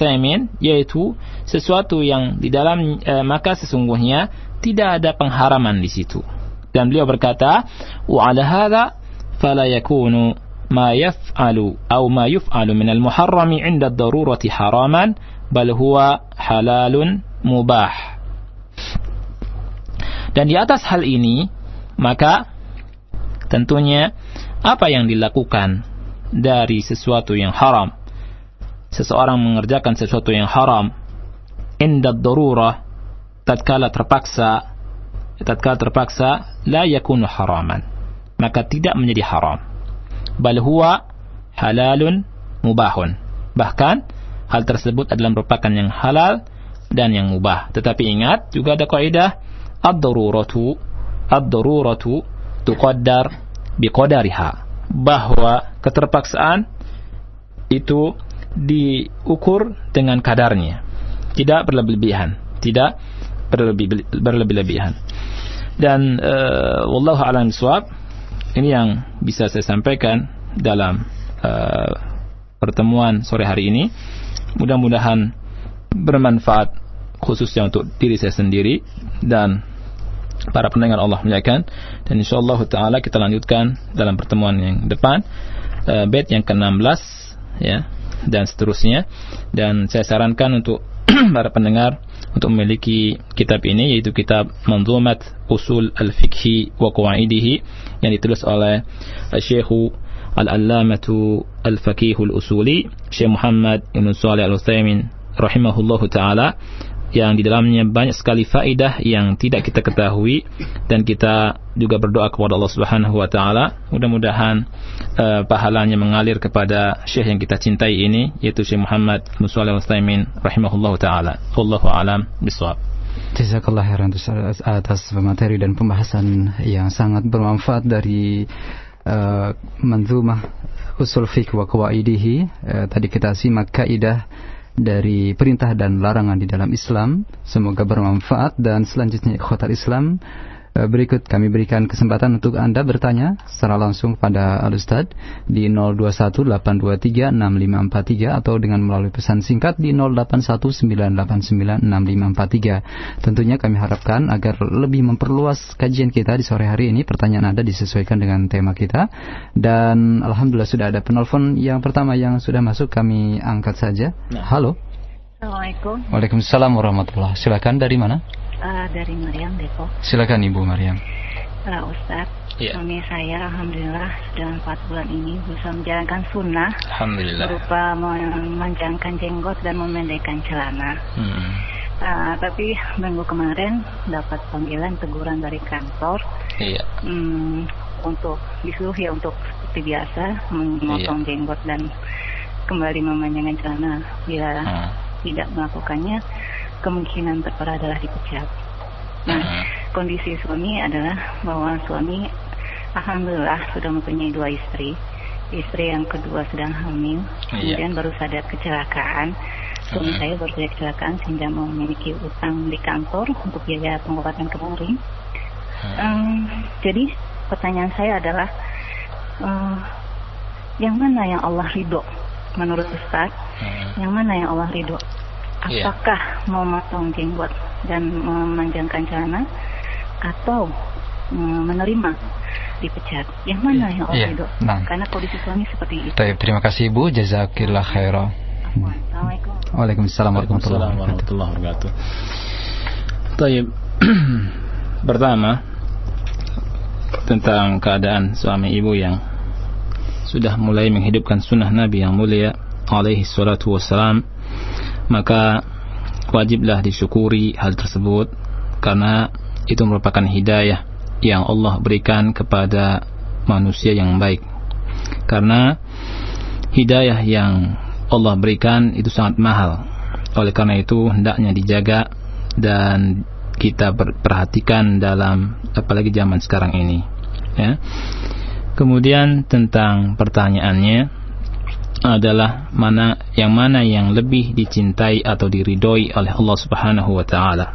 yaitu sesuatu yang di dalam e, maka sesungguhnya tidak ada pengharaman di situ. Dan beliau berkata, wa ala hadza fala yakunu ma yaf'alu aw ma yuf'alu min al-muharrami 'inda ad-darurati haraman bal huwa halalun. Dan di atas hal ini, maka tentunya apa yang dilakukan dari sesuatu yang haram. Seseorang mengerjakan sesuatu yang haram inda darurah tatkala terpaksa tatkala terpaksa la yakunu haraman. Maka tidak menjadi haram. Bal huwa halalun mubahun. Bahkan hal tersebut adalah merupakan yang halal dan yang mubah. Tetapi ingat juga ada kaidah ad-daruratu ad-daruratu tuqaddar biqadariha. Bahwa keterpaksaan itu diukur dengan kadarnya. Tidak berlebihan. Tidak berlebih berlebih-lebihan. Dan uh, wallahu alam suab ini yang bisa saya sampaikan dalam uh, pertemuan sore hari ini. Mudah-mudahan bermanfaat khususnya untuk diri saya sendiri dan para pendengar Allah muliakan. Dan insyaallah taala kita lanjutkan dalam pertemuan yang depan uh, yang ke-16 ya dan seterusnya. Dan saya sarankan untuk para pendengar untuk memiliki kitab ini yaitu kitab Manzumat Usul Al-Fiqhi wa Qawaidihi yang ditulis oleh Syekh Al-Allamatu Al-Faqih Al-Usuli Syekh Muhammad Ibn Salih Al-Utsaimin rahimahullahu taala yang di dalamnya banyak sekali faidah yang tidak kita ketahui dan kita juga berdoa kepada Allah Subhanahu wa taala. Mudah-mudahan uh, pahalanya mengalir kepada syekh yang kita cintai ini yaitu Syekh Muhammad bin Shalih Al-Utsaimin rahimahullahu taala. Wallahu alam bisawab Jazakallah khairan atas materi dan pembahasan yang sangat bermanfaat dari uh, manzumah usul fiqh wa qawaidihi. Uh, tadi kita simak kaidah dari perintah dan larangan di dalam Islam. Semoga bermanfaat dan selanjutnya ikhwatal Islam berikut kami berikan kesempatan untuk Anda bertanya secara langsung pada Al-Ustaz di 0218236543 atau dengan melalui pesan singkat di 0819896543. Tentunya kami harapkan agar lebih memperluas kajian kita di sore hari ini pertanyaan Anda disesuaikan dengan tema kita dan alhamdulillah sudah ada penelpon yang pertama yang sudah masuk kami angkat saja. Nah. Halo. Assalamualaikum. Waalaikumsalam warahmatullahi Silakan dari mana? Uh, dari Mariam Depok. Silakan Ibu Mariam. Uh, Ustadz, yeah. suami saya alhamdulillah sudah empat bulan ini bisa menjalankan sunnah. Alhamdulillah. Berupa memanjangkan jenggot dan memendekkan celana. Hmm. Uh, tapi minggu kemarin dapat panggilan teguran dari kantor. Iya. Um, untuk disuruh ya untuk seperti biasa memotong iya. jenggot dan kembali memanjangkan celana bila hmm. tidak melakukannya kemungkinan terparah adalah dipecat. Nah, uh-huh. kondisi suami adalah bahwa suami alhamdulillah sudah mempunyai dua istri. Istri yang kedua sedang hamil, iya. kemudian baru sadar kecelakaan. Suami uh-huh. saya baru sadar kecelakaan sehingga memiliki utang di kantor untuk biaya pengobatan kemarin. Uh-huh. Um, jadi pertanyaan saya adalah uh, yang mana yang Allah ridho menurut Ustaz? Yang mana yang Allah ridho? Iya. apakah yeah. mau memotong jenggot dan memanjangkan celana atau mm, menerima dipecat. Yang mana yeah. yang Allah yeah. itu? Nah. Karena kondisi suami seperti itu. Taib, terima kasih Ibu. Jazakillah khairan. Assalamualaikum. Waalaikumsalam warahmatullahi wabarakatuh. Taib. Pertama tentang keadaan suami ibu yang sudah mulai menghidupkan sunnah Nabi yang mulia alaihi salatu wassalam maka wajiblah disyukuri hal tersebut karena itu merupakan hidayah yang Allah berikan kepada manusia yang baik. Karena hidayah yang Allah berikan itu sangat mahal. Oleh karena itu hendaknya dijaga dan kita perhatikan dalam apalagi zaman sekarang ini. Ya. Kemudian tentang pertanyaannya, adalah mana yang mana yang lebih dicintai atau diridhoi oleh Allah Subhanahu wa taala.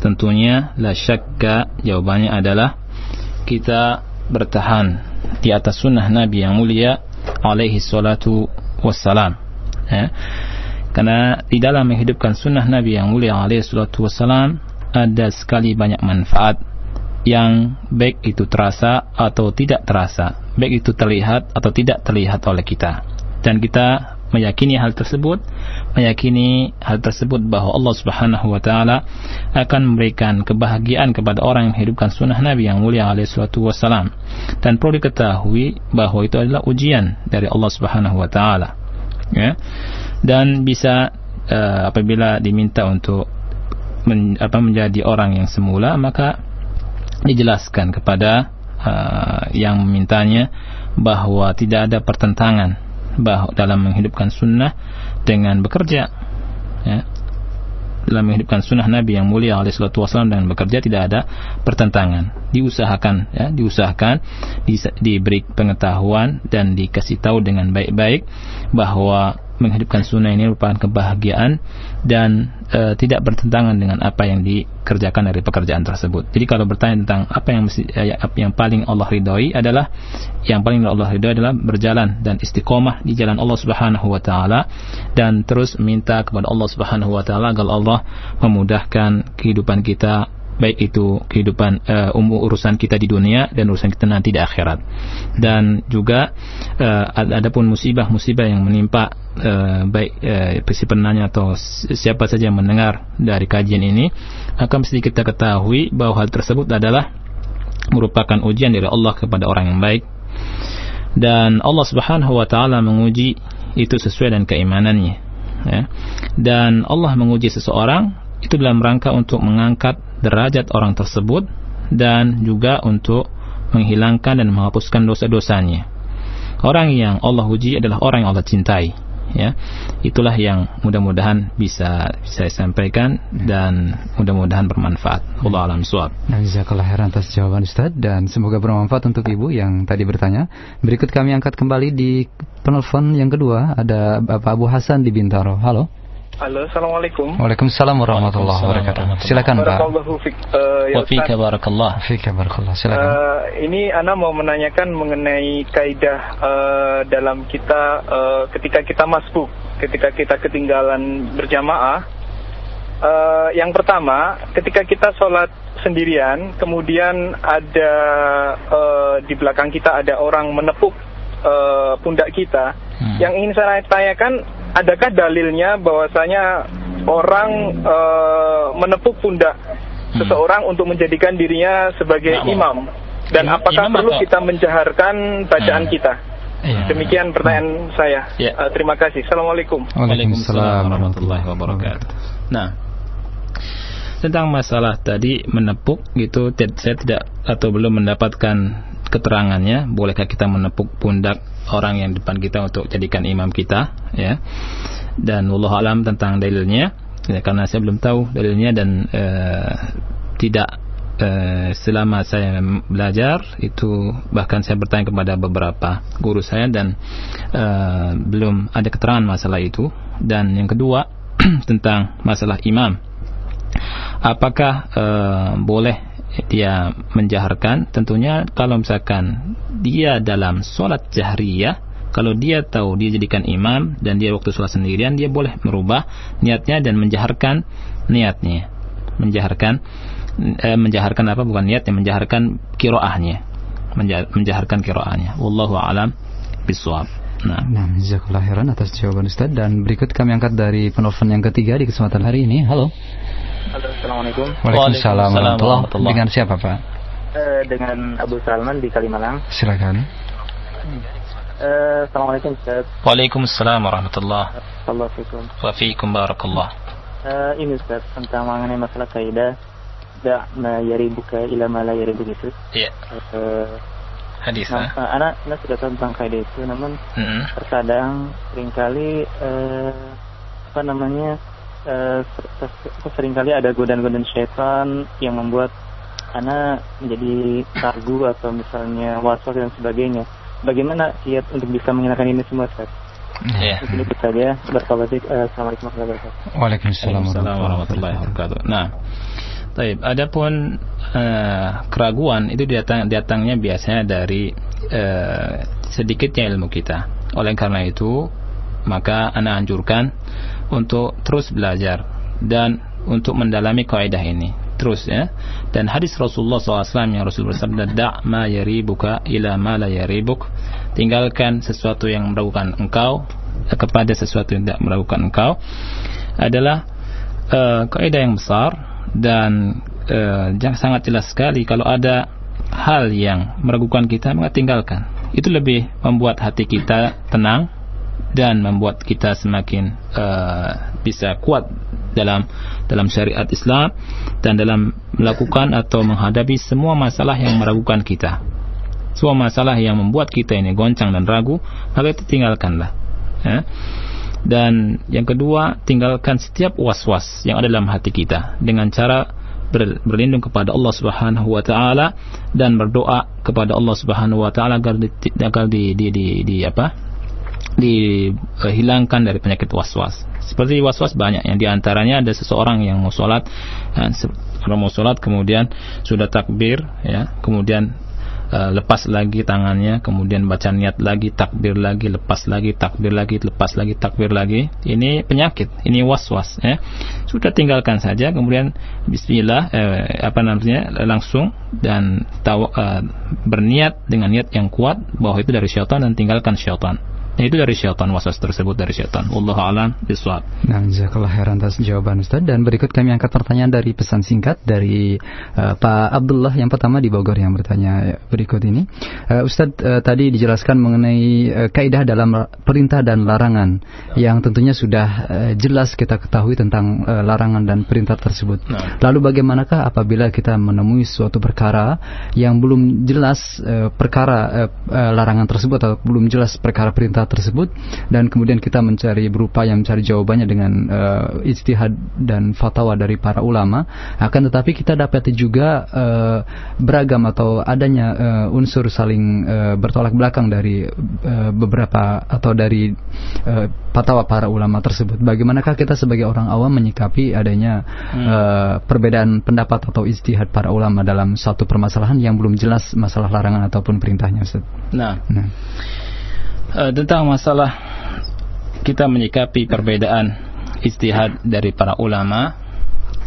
Tentunya la syakka jawabannya adalah kita bertahan di atas sunnah Nabi yang mulia alaihi salatu wassalam ya. karena di dalam menghidupkan sunnah Nabi yang mulia alaihi salatu wassalam ada sekali banyak manfaat yang baik itu terasa atau tidak terasa baik itu terlihat atau tidak terlihat oleh kita dan kita meyakini hal tersebut, meyakini hal tersebut bahwa Allah Subhanahu wa taala akan memberikan kebahagiaan kepada orang yang menghidupkan sunnah Nabi yang mulia alaihi salatu wasalam. Dan perlu diketahui bahwa itu adalah ujian dari Allah Subhanahu wa taala. Ya. Dan bisa uh, apabila diminta untuk men, apa menjadi orang yang semula maka dijelaskan kepada uh, yang memintanya bahwa tidak ada pertentangan dalam menghidupkan sunnah dengan bekerja ya, dalam menghidupkan sunnah Nabi yang mulia alaihi salatu wasallam dengan bekerja tidak ada pertentangan. Diusahakan ya diusahakan di, diberi pengetahuan dan dikasih tahu dengan baik-baik bahwa menghidupkan sunnah ini merupakan kebahagiaan dan e, tidak bertentangan dengan apa yang dikerjakan dari pekerjaan tersebut. Jadi kalau bertanya tentang apa yang mesti, eh, yang paling Allah ridhoi adalah yang paling Allah ridhoi adalah berjalan dan istiqomah di jalan Allah Subhanahu wa taala dan terus minta kepada Allah Subhanahu wa taala agar Allah memudahkan kehidupan kita baik itu kehidupan uh, urusan kita di dunia dan urusan kita nanti di akhirat dan juga uh, adapun musibah-musibah yang menimpa uh, baik uh, si penanya atau siapa saja yang mendengar dari kajian ini akan mesti kita ketahui bahwa hal tersebut adalah merupakan ujian dari Allah kepada orang yang baik dan Allah Subhanahu wa taala menguji itu sesuai dengan keimanannya ya. dan Allah menguji seseorang itu dalam rangka untuk mengangkat derajat orang tersebut dan juga untuk menghilangkan dan menghapuskan dosa-dosanya. Orang yang Allah uji adalah orang yang Allah cintai. Ya, itulah yang mudah-mudahan bisa saya sampaikan dan mudah-mudahan bermanfaat. Allah alam suab. Nah, jazakallah khairan atas jawaban Ustaz dan semoga bermanfaat untuk Ibu yang tadi bertanya. Berikut kami angkat kembali di penelpon yang kedua ada Bapak Abu Hasan di Bintaro. Halo. Halo, Assalamualaikum. Waalaikumsalam warahmatullahi wabarakatuh. Silakan Pak. Uh, ya Wafika barakallah. Fika barakallah. Silakan. Uh, ini Ana mau menanyakan mengenai kaidah uh, dalam kita uh, ketika kita masbuk, ketika kita ketinggalan berjamaah. Uh, yang pertama, ketika kita sholat sendirian, kemudian ada uh, di belakang kita ada orang menepuk uh, pundak kita. Hmm. Yang ingin saya tanyakan, adakah dalilnya bahwasanya orang uh, menepuk pundak hmm. seseorang untuk menjadikan dirinya sebagai nah, imam dan imam, apakah imam perlu atau? kita menjaharkan bacaan hmm. kita? Ya. Demikian pertanyaan hmm. saya. Ya. Uh, terima kasih. Assalamualaikum. Waalaikumsalam warahmatullahi wabarakatuh. Nah, tentang masalah tadi menepuk gitu saya tidak atau belum mendapatkan keterangannya bolehkah kita menepuk pundak orang yang depan kita untuk jadikan imam kita ya. Dan Allah alam tentang dalilnya. Ya, karena saya belum tahu dalilnya dan uh, tidak uh, selama saya belajar itu bahkan saya bertanya kepada beberapa guru saya dan uh, belum ada keterangan masalah itu. Dan yang kedua tentang masalah imam. Apakah uh, boleh dia menjaharkan tentunya kalau misalkan dia dalam sholat jahriyah kalau dia tahu dia jadikan imam dan dia waktu sholat sendirian dia boleh merubah niatnya dan menjaharkan niatnya. Menjaharkan eh, menjaharkan apa? Bukan niatnya menjaharkan kiroahnya. Menjaharkan kiroahnya. Wallahu alam bisawab Nah, nah jazakallah khairan atas jawaban Ustaz. Dan berikut kami angkat dari penelpon yang ketiga di kesempatan hari ini. Halo. Assalamualaikum. Waalaikumsalam warahmatullahi Dengan siapa, Pak? Uh, dengan Abu Salman di Kalimalang. Silakan. Uh, Assalamualaikum, Ustaz. Waalaikumsalam warahmatullahi wabarakatuh. Wa fiikum barakallah. Uh, ini Ustaz, tentang mengenai masalah kaidah da ma yaribuka ila ma la yaribuka itu. Iya. Uh, Hadis. Nah, uh, anak, anak sudah tahu tentang kaidah itu, namun mm -hmm. terkadang sering kali uh, apa namanya uh, sering kali ada godaan-godaan syaitan yang membuat anak menjadi ragu atau misalnya waswas dan sebagainya. Bagaimana kiat untuk bisa mengenakan ini semua, Ustaz? Iya. Mungkin itu saja. Barakallahu uh, Assalamualaikum warahmatullahi wabarakatuh. Waalaikumsalam warahmatullahi wabarakatuh. Nah, Taib. Adapun uh, keraguan itu datang datangnya biasanya dari uh, sedikitnya ilmu kita. Oleh karena itu, maka ana anjurkan untuk terus belajar dan untuk mendalami kaidah ini. Terus ya. Dan hadis Rasulullah SAW yang Rasul bersabda da' ma yaribuka ila ma la yaribuk. Tinggalkan sesuatu yang meragukan engkau kepada sesuatu yang tidak meragukan engkau adalah uh, kaidah yang besar dan uh, sangat jelas sekali. Kalau ada hal yang meragukan kita maka tinggalkan. Itu lebih membuat hati kita tenang dan membuat kita semakin uh, bisa kuat dalam dalam syariat Islam dan dalam melakukan atau menghadapi semua masalah yang meragukan kita. Semua masalah yang membuat kita ini goncang dan ragu, maka itu tinggalkanlah. Ya. Dan yang kedua, tinggalkan setiap was-was yang ada dalam hati kita dengan cara ber, berlindung kepada Allah Subhanahu wa taala dan berdoa kepada Allah Subhanahu wa taala agar di, agar di, di, di, di apa? Dihilangkan dari penyakit was-was. Seperti was-was banyak yang di antaranya ada seseorang yang mau sholat, ya, orang mau sholat kemudian sudah takbir, ya, kemudian uh, lepas lagi tangannya, kemudian baca niat lagi, takbir lagi, lepas lagi, takbir lagi, lepas lagi, takbir lagi. Ini penyakit, ini was-was, ya. Sudah tinggalkan saja, kemudian Bismillah, eh, apa namanya, langsung dan uh, berniat dengan niat yang kuat bahwa itu dari syaitan dan tinggalkan syaitan. Nah, itu dari syaitan waswas tersebut dari syaitan. Allah alam biswab. Nah, jazakallah khairan atas jawaban Ustaz dan berikut kami angkat pertanyaan dari pesan singkat dari uh, Pak Abdullah yang pertama di Bogor yang bertanya berikut ini. Uh, Ustaz uh, tadi dijelaskan mengenai uh, kaidah dalam perintah dan larangan yang tentunya sudah uh, jelas kita ketahui tentang uh, larangan dan perintah tersebut. Nah. Lalu bagaimanakah apabila kita menemui suatu perkara yang belum jelas uh, perkara uh, uh, larangan tersebut atau belum jelas perkara perintah tersebut dan kemudian kita mencari berupaya mencari jawabannya dengan uh, ijtihad dan fatwa dari para ulama akan tetapi kita dapat juga uh, beragam atau adanya uh, unsur saling uh, bertolak belakang dari uh, beberapa atau dari uh, fatwa para ulama tersebut bagaimanakah kita sebagai orang awam menyikapi adanya hmm. uh, perbedaan pendapat atau ijtihad para ulama dalam satu permasalahan yang belum jelas masalah larangan ataupun perintahnya Ustaz. Nah. nah uh, tentang masalah kita menyikapi perbedaan istihad dari para ulama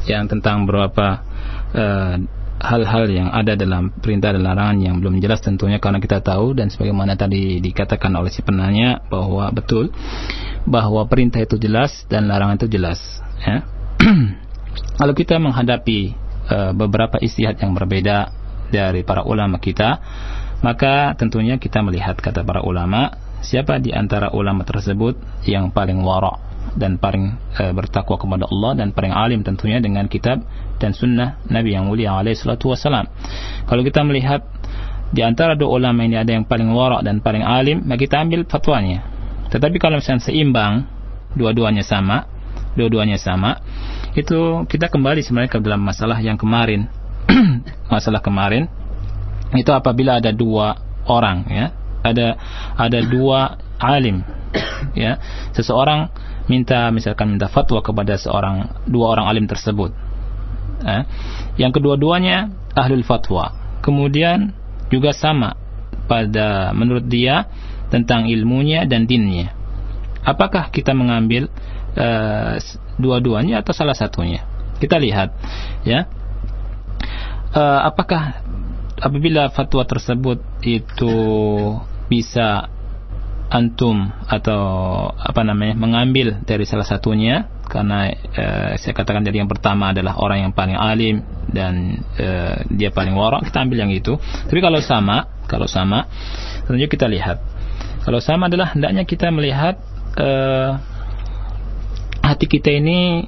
yang tentang beberapa uh, hal-hal yang ada dalam perintah dan larangan yang belum jelas tentunya karena kita tahu dan sebagaimana tadi dikatakan oleh si penanya bahwa betul bahwa perintah itu jelas dan larangan itu jelas ya. kalau kita menghadapi uh, beberapa istihad yang berbeda dari para ulama kita maka tentunya kita melihat kata para ulama siapa di antara ulama tersebut yang paling wara dan paling e, bertakwa kepada Allah dan paling alim tentunya dengan kitab dan sunnah Nabi yang mulia alaihi salatu wasalam. Kalau kita melihat di antara dua ulama ini ada yang paling wara dan paling alim, maka kita ambil fatwanya. Tetapi kalau misalnya seimbang, dua-duanya sama, dua-duanya sama, itu kita kembali sebenarnya ke dalam masalah yang kemarin. masalah kemarin itu apabila ada dua orang ya ada ada dua alim. Ya seseorang minta misalkan minta fatwa kepada seorang dua orang alim tersebut. Ya. yang kedua-duanya ahlul fatwa. Kemudian juga sama pada menurut dia tentang ilmunya dan dinnya. Apakah kita mengambil uh, dua-duanya atau salah satunya? Kita lihat ya. Uh, apakah apabila fatwa tersebut itu bisa antum atau apa namanya mengambil dari salah satunya karena eh, saya katakan jadi yang pertama adalah orang yang paling alim dan eh, dia paling warak kita ambil yang itu. Tapi kalau sama kalau sama tentunya kita lihat. Kalau sama adalah hendaknya kita melihat eh, hati kita ini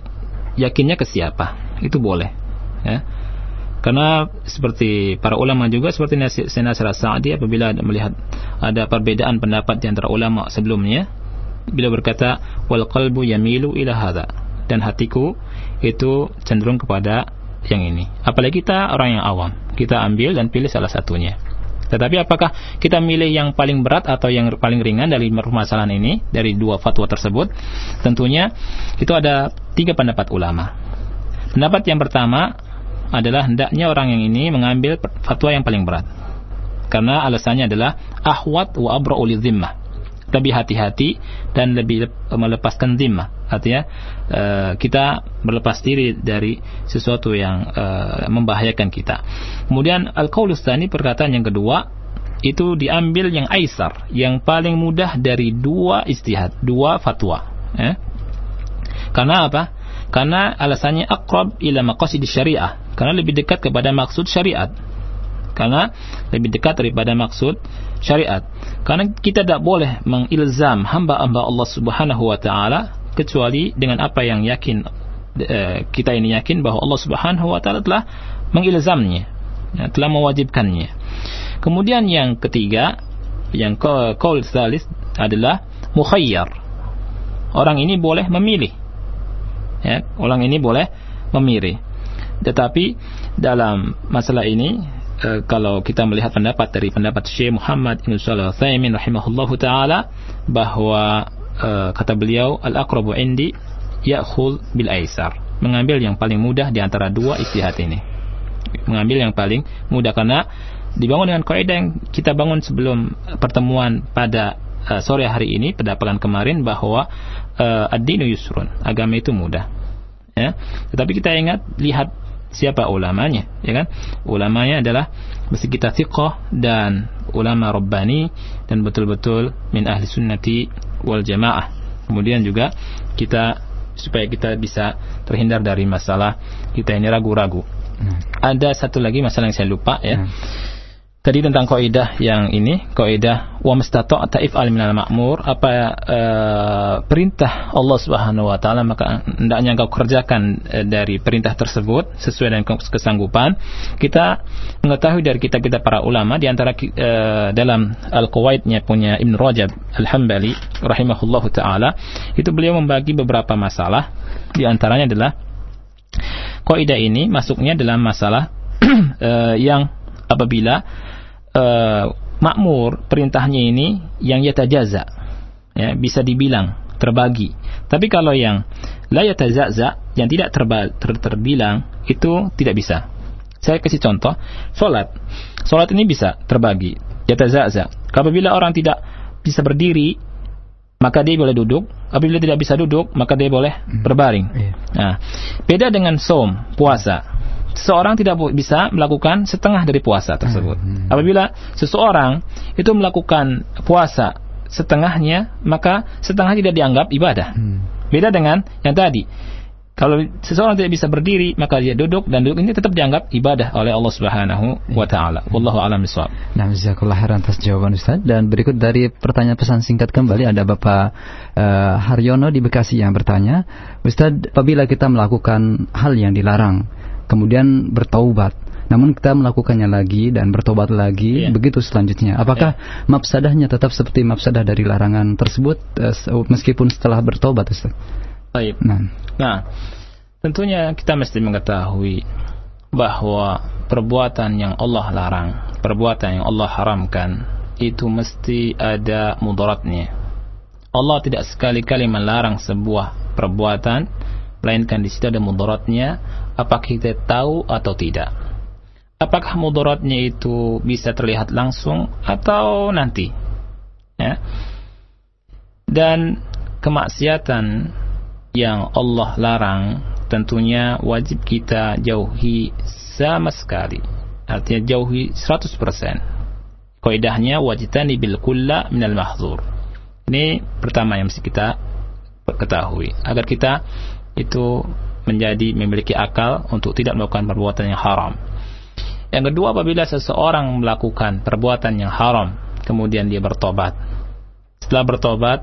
yakinnya ke siapa? Itu boleh ya karena seperti para ulama juga seperti Nasir Sa'di apabila melihat ada perbedaan pendapat di antara ulama sebelumnya, bila berkata wal qalbu yamilu ila hadha dan hatiku itu cenderung kepada yang ini. Apalagi kita orang yang awam, kita ambil dan pilih salah satunya. Tetapi apakah kita milih yang paling berat atau yang paling ringan dari permasalahan ini dari dua fatwa tersebut? Tentunya itu ada tiga pendapat ulama. Pendapat yang pertama adalah hendaknya orang yang ini mengambil fatwa yang paling berat. Karena alasannya adalah ahwat wa abra'u zimmah. Lebih hati-hati dan lebih melepaskan zimmah. Artinya uh, kita berlepas diri dari sesuatu yang uh, membahayakan kita. Kemudian al-qaulus perkataan yang kedua itu diambil yang aisar, yang paling mudah dari dua istihad, dua fatwa. Eh? Karena apa? Karena alasannya akrab ila maqasid syariah. Karena lebih dekat kepada maksud syariat. Karena lebih dekat daripada maksud syariat. Karena kita tidak boleh mengilzam hamba-hamba Allah Subhanahu wa taala kecuali dengan apa yang yakin eh, kita ini yakin bahwa Allah Subhanahu wa taala telah mengilzamnya, ya, telah mewajibkannya. Kemudian yang ketiga, yang qaul salis adalah mukhayyar. Orang ini boleh memilih. Ya, orang ini boleh memilih. Tetapi dalam masalah ini e, kalau kita melihat pendapat dari pendapat Syekh Muhammad Ibn Shalih Al-Utsaimin rahimahullahu taala bahwa e, kata beliau al-aqrabu indi ya'khul bil aisar, mengambil yang paling mudah di antara dua istihad ini. Mengambil yang paling mudah karena dibangun dengan kaidah yang kita bangun sebelum pertemuan pada uh, sore hari ini pada pekan kemarin bahwa uh, ad-dinu yusrun, agama itu mudah. Ya. Tetapi kita ingat lihat siapa ulamanya, ya kan? Ulamanya adalah mesti kita thiqah dan ulama rabbani dan betul-betul min ahli sunnati wal jamaah. Kemudian juga kita supaya kita bisa terhindar dari masalah kita ini ragu-ragu. Hmm. Ada satu lagi masalah yang saya lupa ya. Hmm tadi tentang kaidah yang ini kaidah wa atau if al minal ma'mur apa uh, perintah Allah Subhanahu wa taala maka hendaknya engkau kerjakan uh, dari perintah tersebut sesuai dengan kesanggupan. Kita mengetahui dari kita-kita para ulama di antara uh, dalam al-qawaidnya punya Ibn Rajab Al-Hambali rahimahullahu taala itu beliau membagi beberapa masalah. Di antaranya adalah kaidah ini masuknya dalam masalah uh, yang apabila uh, makmur perintahnya ini yang yatajaza ya bisa dibilang terbagi. Tapi kalau yang la yatajaza yang tidak terba, ter, terbilang itu tidak bisa. Saya kasih contoh salat salat ini bisa terbagi yatajaza. Apabila orang tidak bisa berdiri maka dia boleh duduk. Apabila tidak bisa duduk maka dia boleh hmm. berbaring. Iya. nah beda dengan som puasa seseorang tidak bisa melakukan setengah dari puasa tersebut. Hmm, hmm. Apabila seseorang itu melakukan puasa setengahnya, maka setengah tidak dianggap ibadah. Hmm. Beda dengan yang tadi. Kalau seseorang tidak bisa berdiri, maka dia duduk dan duduk ini tetap dianggap ibadah oleh Allah Subhanahu wa taala. Wallahu a'lam bishawab. Nah, jazakallah khairan atas jawaban Ustaz. Dan berikut dari pertanyaan pesan singkat kembali ada Bapak uh, Haryono di Bekasi yang bertanya, Ustaz, apabila kita melakukan hal yang dilarang, kemudian bertaubat namun kita melakukannya lagi dan bertobat lagi yeah. begitu selanjutnya apakah yeah. mafsadahnya tetap seperti mafsadah dari larangan tersebut uh, meskipun setelah bertobat Ustaz Baik. Nah. nah tentunya kita mesti mengetahui bahwa perbuatan yang Allah larang perbuatan yang Allah haramkan itu mesti ada mudaratnya Allah tidak sekali-kali melarang sebuah perbuatan melainkan di situ ada mudaratnya apakah kita tahu atau tidak. Apakah mudaratnya itu bisa terlihat langsung atau nanti. Ya. Dan kemaksiatan yang Allah larang tentunya wajib kita jauhi sama sekali. Artinya jauhi 100%. Kaidahnya wajitani bil kulla minal mahzur. Ini pertama yang mesti kita ketahui agar kita itu menjadi memiliki akal untuk tidak melakukan perbuatan yang haram. Yang kedua apabila seseorang melakukan perbuatan yang haram kemudian dia bertobat. Setelah bertobat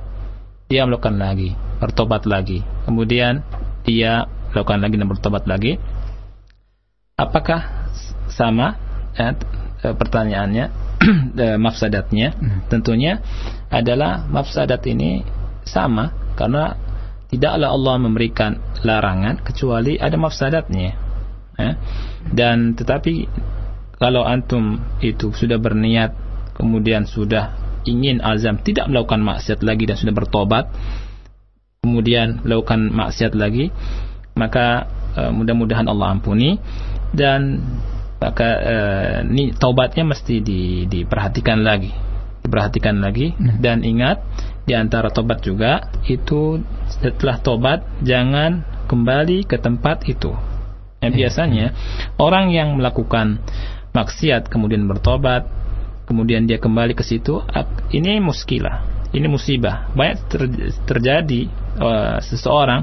dia melakukan lagi, bertobat lagi. Kemudian dia melakukan lagi dan bertobat lagi. Apakah sama ya, pertanyaannya eh, mafsadatnya? Hmm. Tentunya adalah mafsadat ini sama karena tidaklah Allah memberikan larangan kecuali ada mafsadatnya ya. dan tetapi kalau antum itu sudah berniat kemudian sudah ingin azam tidak melakukan maksiat lagi dan sudah bertobat kemudian melakukan maksiat lagi maka uh, mudah-mudahan Allah ampuni dan maka uh, ini taubatnya mesti di, diperhatikan lagi diperhatikan lagi hmm. dan ingat di antara tobat juga itu setelah tobat jangan kembali ke tempat itu Ya, biasanya orang yang melakukan maksiat kemudian bertobat, kemudian dia kembali ke situ, ini muskilah, ini musibah. Banyak ter, terjadi uh, seseorang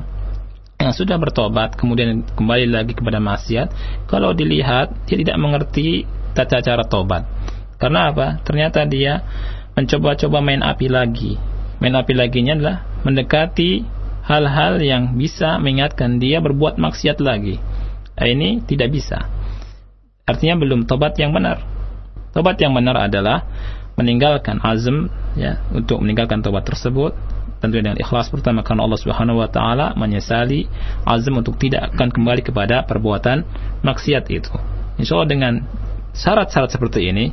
yang sudah bertobat kemudian kembali lagi kepada maksiat, kalau dilihat dia tidak mengerti tata cara tobat. Karena apa? Ternyata dia mencoba-coba main api lagi. Main api laginya adalah mendekati hal-hal yang bisa mengingatkan dia berbuat maksiat lagi Eh, ini tidak bisa. Artinya belum tobat yang benar. Tobat yang benar adalah meninggalkan azam ya untuk meninggalkan tobat tersebut tentu dengan ikhlas pertama karena Allah Subhanahu wa taala menyesali azam untuk tidak akan kembali kepada perbuatan maksiat itu. Insya Allah dengan syarat-syarat seperti ini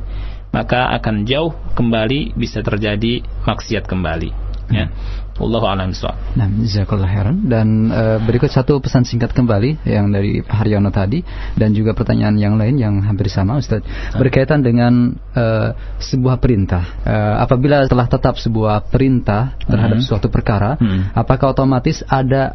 maka akan jauh kembali bisa terjadi maksiat kembali ya. Wallahu a'lam Nah, jazakallah heran dan uh, berikut satu pesan singkat kembali yang dari Haryono tadi dan juga pertanyaan yang lain yang hampir sama Ustaz ah. berkaitan dengan uh, sebuah perintah. Uh, apabila telah tetap sebuah perintah terhadap hmm. suatu perkara, hmm. apakah otomatis ada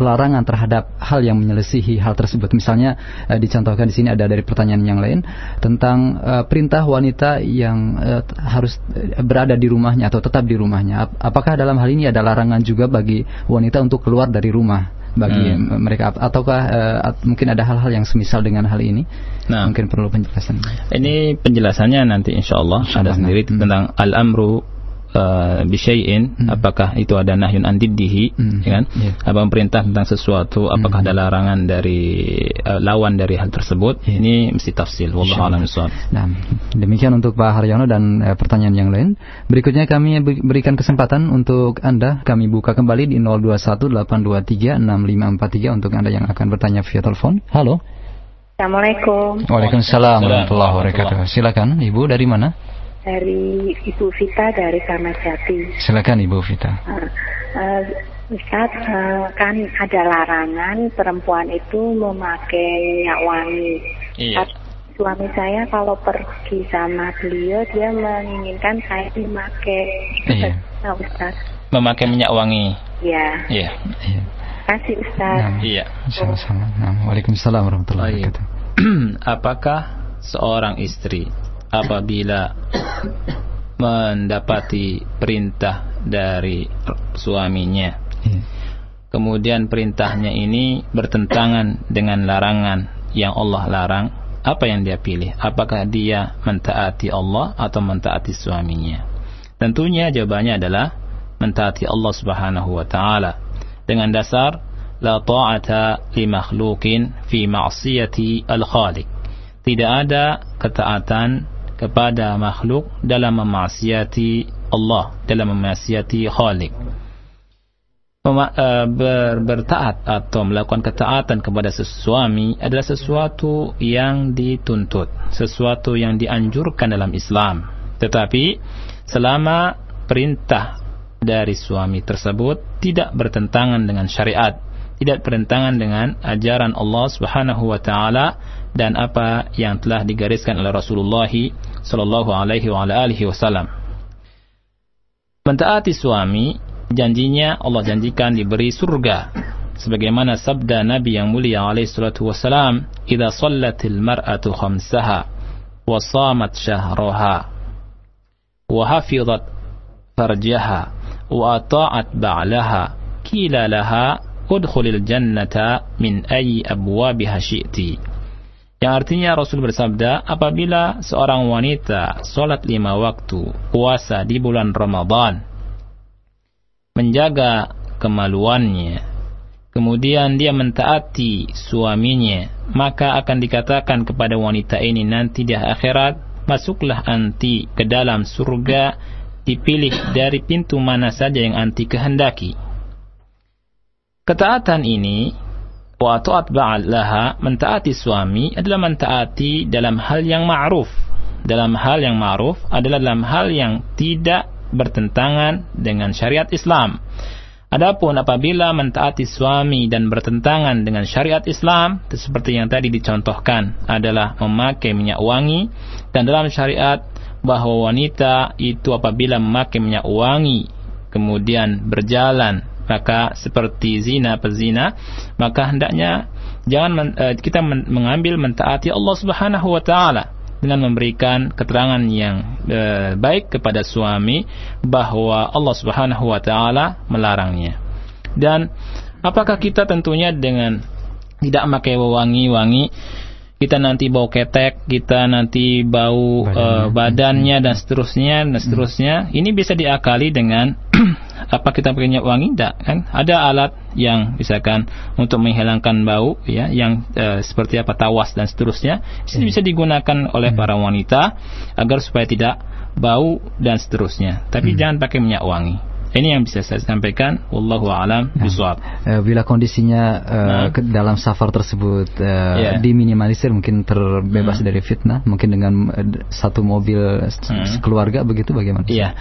larangan terhadap hal yang menyelesihi hal tersebut? Misalnya uh, dicontohkan di sini ada dari pertanyaan yang lain tentang uh, perintah wanita yang uh, harus berada di rumahnya atau tetap di rumahnya. Apakah dalam hal ini ada larangan juga bagi wanita untuk keluar dari rumah bagi hmm. mereka. Ataukah uh, mungkin ada hal-hal yang semisal dengan hal ini? Nah, mungkin perlu penjelasan. Ini penjelasannya nanti insyaallah insya ada sendiri hmm. tentang al-amru uh, bisyai'in hmm. apakah itu ada nahyun andiddihi hmm. ya kan yeah. apa perintah tentang sesuatu apakah hmm. ada larangan dari uh, lawan dari hal tersebut yeah. ini mesti tafsil wallahu a'lam Nah, demikian untuk Pak Haryono dan uh, pertanyaan yang lain. Berikutnya kami berikan kesempatan untuk Anda kami buka kembali di 0218236543 untuk Anda yang akan bertanya via telepon. Halo. Assalamualaikum. Waalaikumsalam warahmatullahi wabarakatuh. Silakan, Ibu dari mana? Dari Ibu Vita dari Jati. Silakan Ibu Vita. Uh, uh, Ustaz, uh, kan ada larangan perempuan itu memakai minyak wangi. Iya. Suami saya kalau pergi sama beliau dia menginginkan saya memakai. Iya. Nah, Ustaz. Memakai minyak wangi. Iya. Iya. iya. Kasih Ustaz. Nah, iya. Sama-sama. Nah, Waalaikumsalam warahmatullahi wabarakatuh. Apakah seorang istri apabila mendapati perintah dari suaminya. Iya. Kemudian perintahnya ini bertentangan dengan larangan yang Allah larang, apa yang dia pilih? Apakah dia mentaati Allah atau mentaati suaminya? Tentunya jawabannya adalah mentaati Allah Subhanahu wa taala dengan dasar la ta'ata li makhluqin fi ma'siyati al-khaliq. Tidak ada ketaatan kepada makhluk dalam memaksiati Allah, dalam memaksiati Khalik. Uh, ber bertaat atau melakukan ketaatan kepada suami adalah sesuatu yang dituntut, sesuatu yang dianjurkan dalam Islam. Tetapi selama perintah dari suami tersebut tidak bertentangan dengan syariat, tidak bertentangan dengan ajaran Allah Subhanahu wa taala dan apa yang telah digariskan oleh Rasulullah sallallahu alaihi wasallam. Mentaati suami, janjinya Allah janjikan diberi surga. Sebagaimana sabda Nabi yang mulia alaihi salatu wasalam, "Idza shallatil mar'atu khamsaha wa shamat syahraha wa hafizat farjaha wa ata'at ba'laha, kila laha udkhulil jannata min ayyi abwabiha syi'ti." Yang artinya Rasul bersabda, apabila seorang wanita sholat lima waktu, puasa di bulan Ramadan, menjaga kemaluannya, kemudian dia mentaati suaminya, maka akan dikatakan kepada wanita ini nanti di akhirat, masuklah anti ke dalam surga, dipilih dari pintu mana saja yang anti kehendaki. Ketaatan ini wa ta'at ba'alaha mentaati suami adalah mentaati dalam hal yang ma'ruf. Dalam hal yang ma'ruf adalah dalam hal yang tidak bertentangan dengan syariat Islam. Adapun apabila mentaati suami dan bertentangan dengan syariat Islam, seperti yang tadi dicontohkan adalah memakai minyak wangi dan dalam syariat bahwa wanita itu apabila memakai minyak wangi kemudian berjalan maka seperti zina pezina maka hendaknya jangan men, uh, kita men, mengambil mentaati Allah Subhanahu wa taala dengan memberikan keterangan yang e, baik kepada suami bahwa Allah Subhanahu wa taala melarangnya. Dan apakah kita tentunya dengan tidak memakai wangi-wangi kita nanti bau ketek, kita nanti bau badannya, uh, badannya dan seterusnya dan seterusnya. Hmm. Ini bisa diakali dengan apa kita pakai minyak wangi tidak kan? Ada alat yang misalkan untuk menghilangkan bau ya yang uh, seperti apa tawas dan seterusnya. Ini hmm. bisa digunakan oleh hmm. para wanita agar supaya tidak bau dan seterusnya. Tapi hmm. jangan pakai minyak wangi. Ini yang bisa saya sampaikan. Wallahu a'lam nah. Uh, bila kondisinya uh, nah. dalam safar tersebut uh, eh, yeah. diminimalisir mungkin terbebas hmm. dari fitnah, mungkin dengan uh, satu mobil hmm. keluarga begitu bagaimana? Iya. Yeah.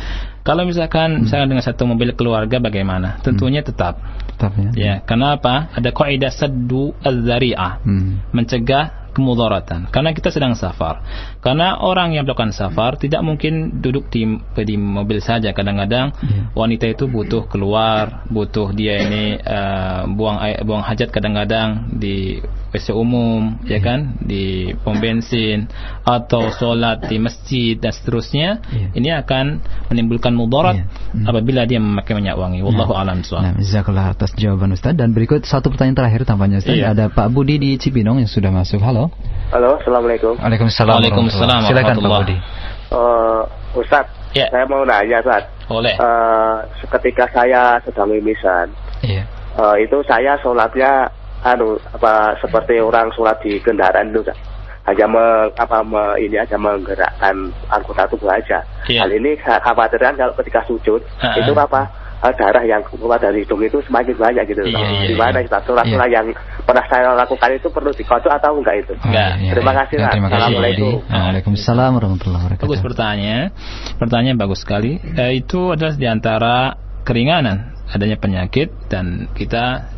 Kalau misalkan hmm. misalkan dengan satu mobil keluarga bagaimana? Tentunya hmm. tetap. Tetap ya. Ya, karena apa? Ada kaidah saddu az-zari'ah. Hmm. Mencegah kemudaratan karena kita sedang safar. Karena orang yang melakukan safar tidak mungkin duduk di, di mobil saja. Kadang-kadang yeah. wanita itu butuh keluar, butuh dia ini uh, buang air, buang hajat kadang-kadang di WC umum, yeah. ya kan, di pom bensin atau sholat di masjid dan seterusnya. Yeah. Ini akan menimbulkan mudarat yeah. mm. apabila dia memakai minyak wangi. Wallahu a'lam Nah, jazakallah atas jawaban Ustaz dan berikut satu pertanyaan terakhir tampaknya Ustaz. Yeah. Ada Pak Budi di Cibinong yang sudah masuk. Halo. Halo, assalamualaikum. Waalaikumsalam. Waalaikumsalam. Silakan Pak Budi. Uh, Ustaz, yeah. saya mau nanya Ustaz. Oleh. Uh, ketika saya sedang mimisan, yeah. uh, itu saya sholatnya anu apa seperti orang sholat di kendaraan itu Ustaz. hanya me, apa me, ini aja menggerakkan anggota tubuh aja. Yeah. Hal ini khawatiran kalau ketika sujud uh -uh. itu apa darah yang keluar dari hidung itu semakin banyak gitu. Iya, iya, Gimana kita iya. iya. yang pernah saya lakukan itu perlu dikodok atau enggak itu? Enggak. Iya, terima iya. kasih. Ya, terima kasih. Assalamualaikum. Waalaikumsalam warahmatullahi wabarakatuh. Bagus pertanyaan. Pertanyaan bagus sekali. Eh, itu adalah di antara keringanan adanya penyakit dan kita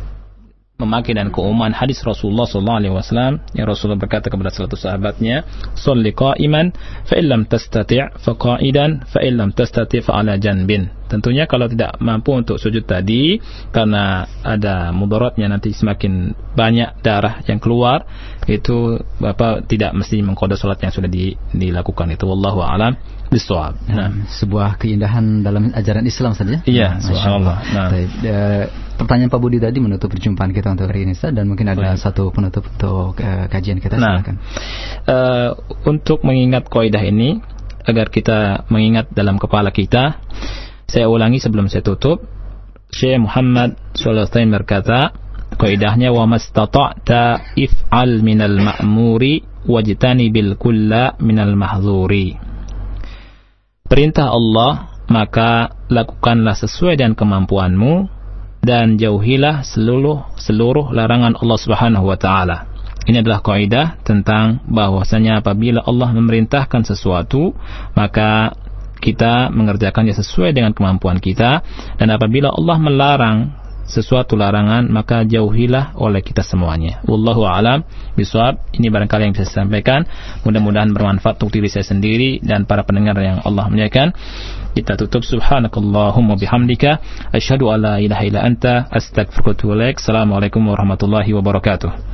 memakai dan keumuman hadis Rasulullah sallallahu alaihi wasallam. Yang Rasulullah berkata kepada satu sahabatnya, "Shalli qa'iman fa illam tastati' fa qa'idan fa illam tastati' fa ala janbin." Tentunya kalau tidak mampu untuk sujud tadi karena ada mudaratnya nanti semakin banyak darah yang keluar, itu Bapak tidak mesti mengkodok salat yang sudah di, dilakukan itu. Wallahu alam bisawab. Nah, sebuah keindahan dalam ajaran Islam saja. Iya, subhanallah. Nah. Uh, pertanyaan Pak Budi tadi menutup perjumpaan kita untuk hari ini dan mungkin ada Baik. satu penutup untuk uh, kajian kita nah, silakan. Uh, untuk mengingat kaidah ini agar kita mengingat dalam kepala kita, saya ulangi sebelum saya tutup. Syekh Muhammad sallallahu alaihi berkata, kaidahnya wa mastata'ta if'al minal ma'muri wajtani bil kulla minal mahzuri perintah Allah, maka lakukanlah sesuai dengan kemampuanmu dan jauhilah seluruh seluruh larangan Allah Subhanahu wa taala. Ini adalah kaidah tentang bahwasanya apabila Allah memerintahkan sesuatu, maka kita mengerjakannya sesuai dengan kemampuan kita dan apabila Allah melarang sesuatu larangan maka jauhilah oleh kita semuanya. Wallahu alam bisawab. Ini barangkali yang bisa saya sampaikan. Mudah-mudahan bermanfaat untuk diri saya sendiri dan para pendengar yang Allah muliakan. Kita tutup subhanakallahumma bihamdika asyhadu alla ilaha illa anta astaghfiruka wa atubu Assalamualaikum warahmatullahi wabarakatuh.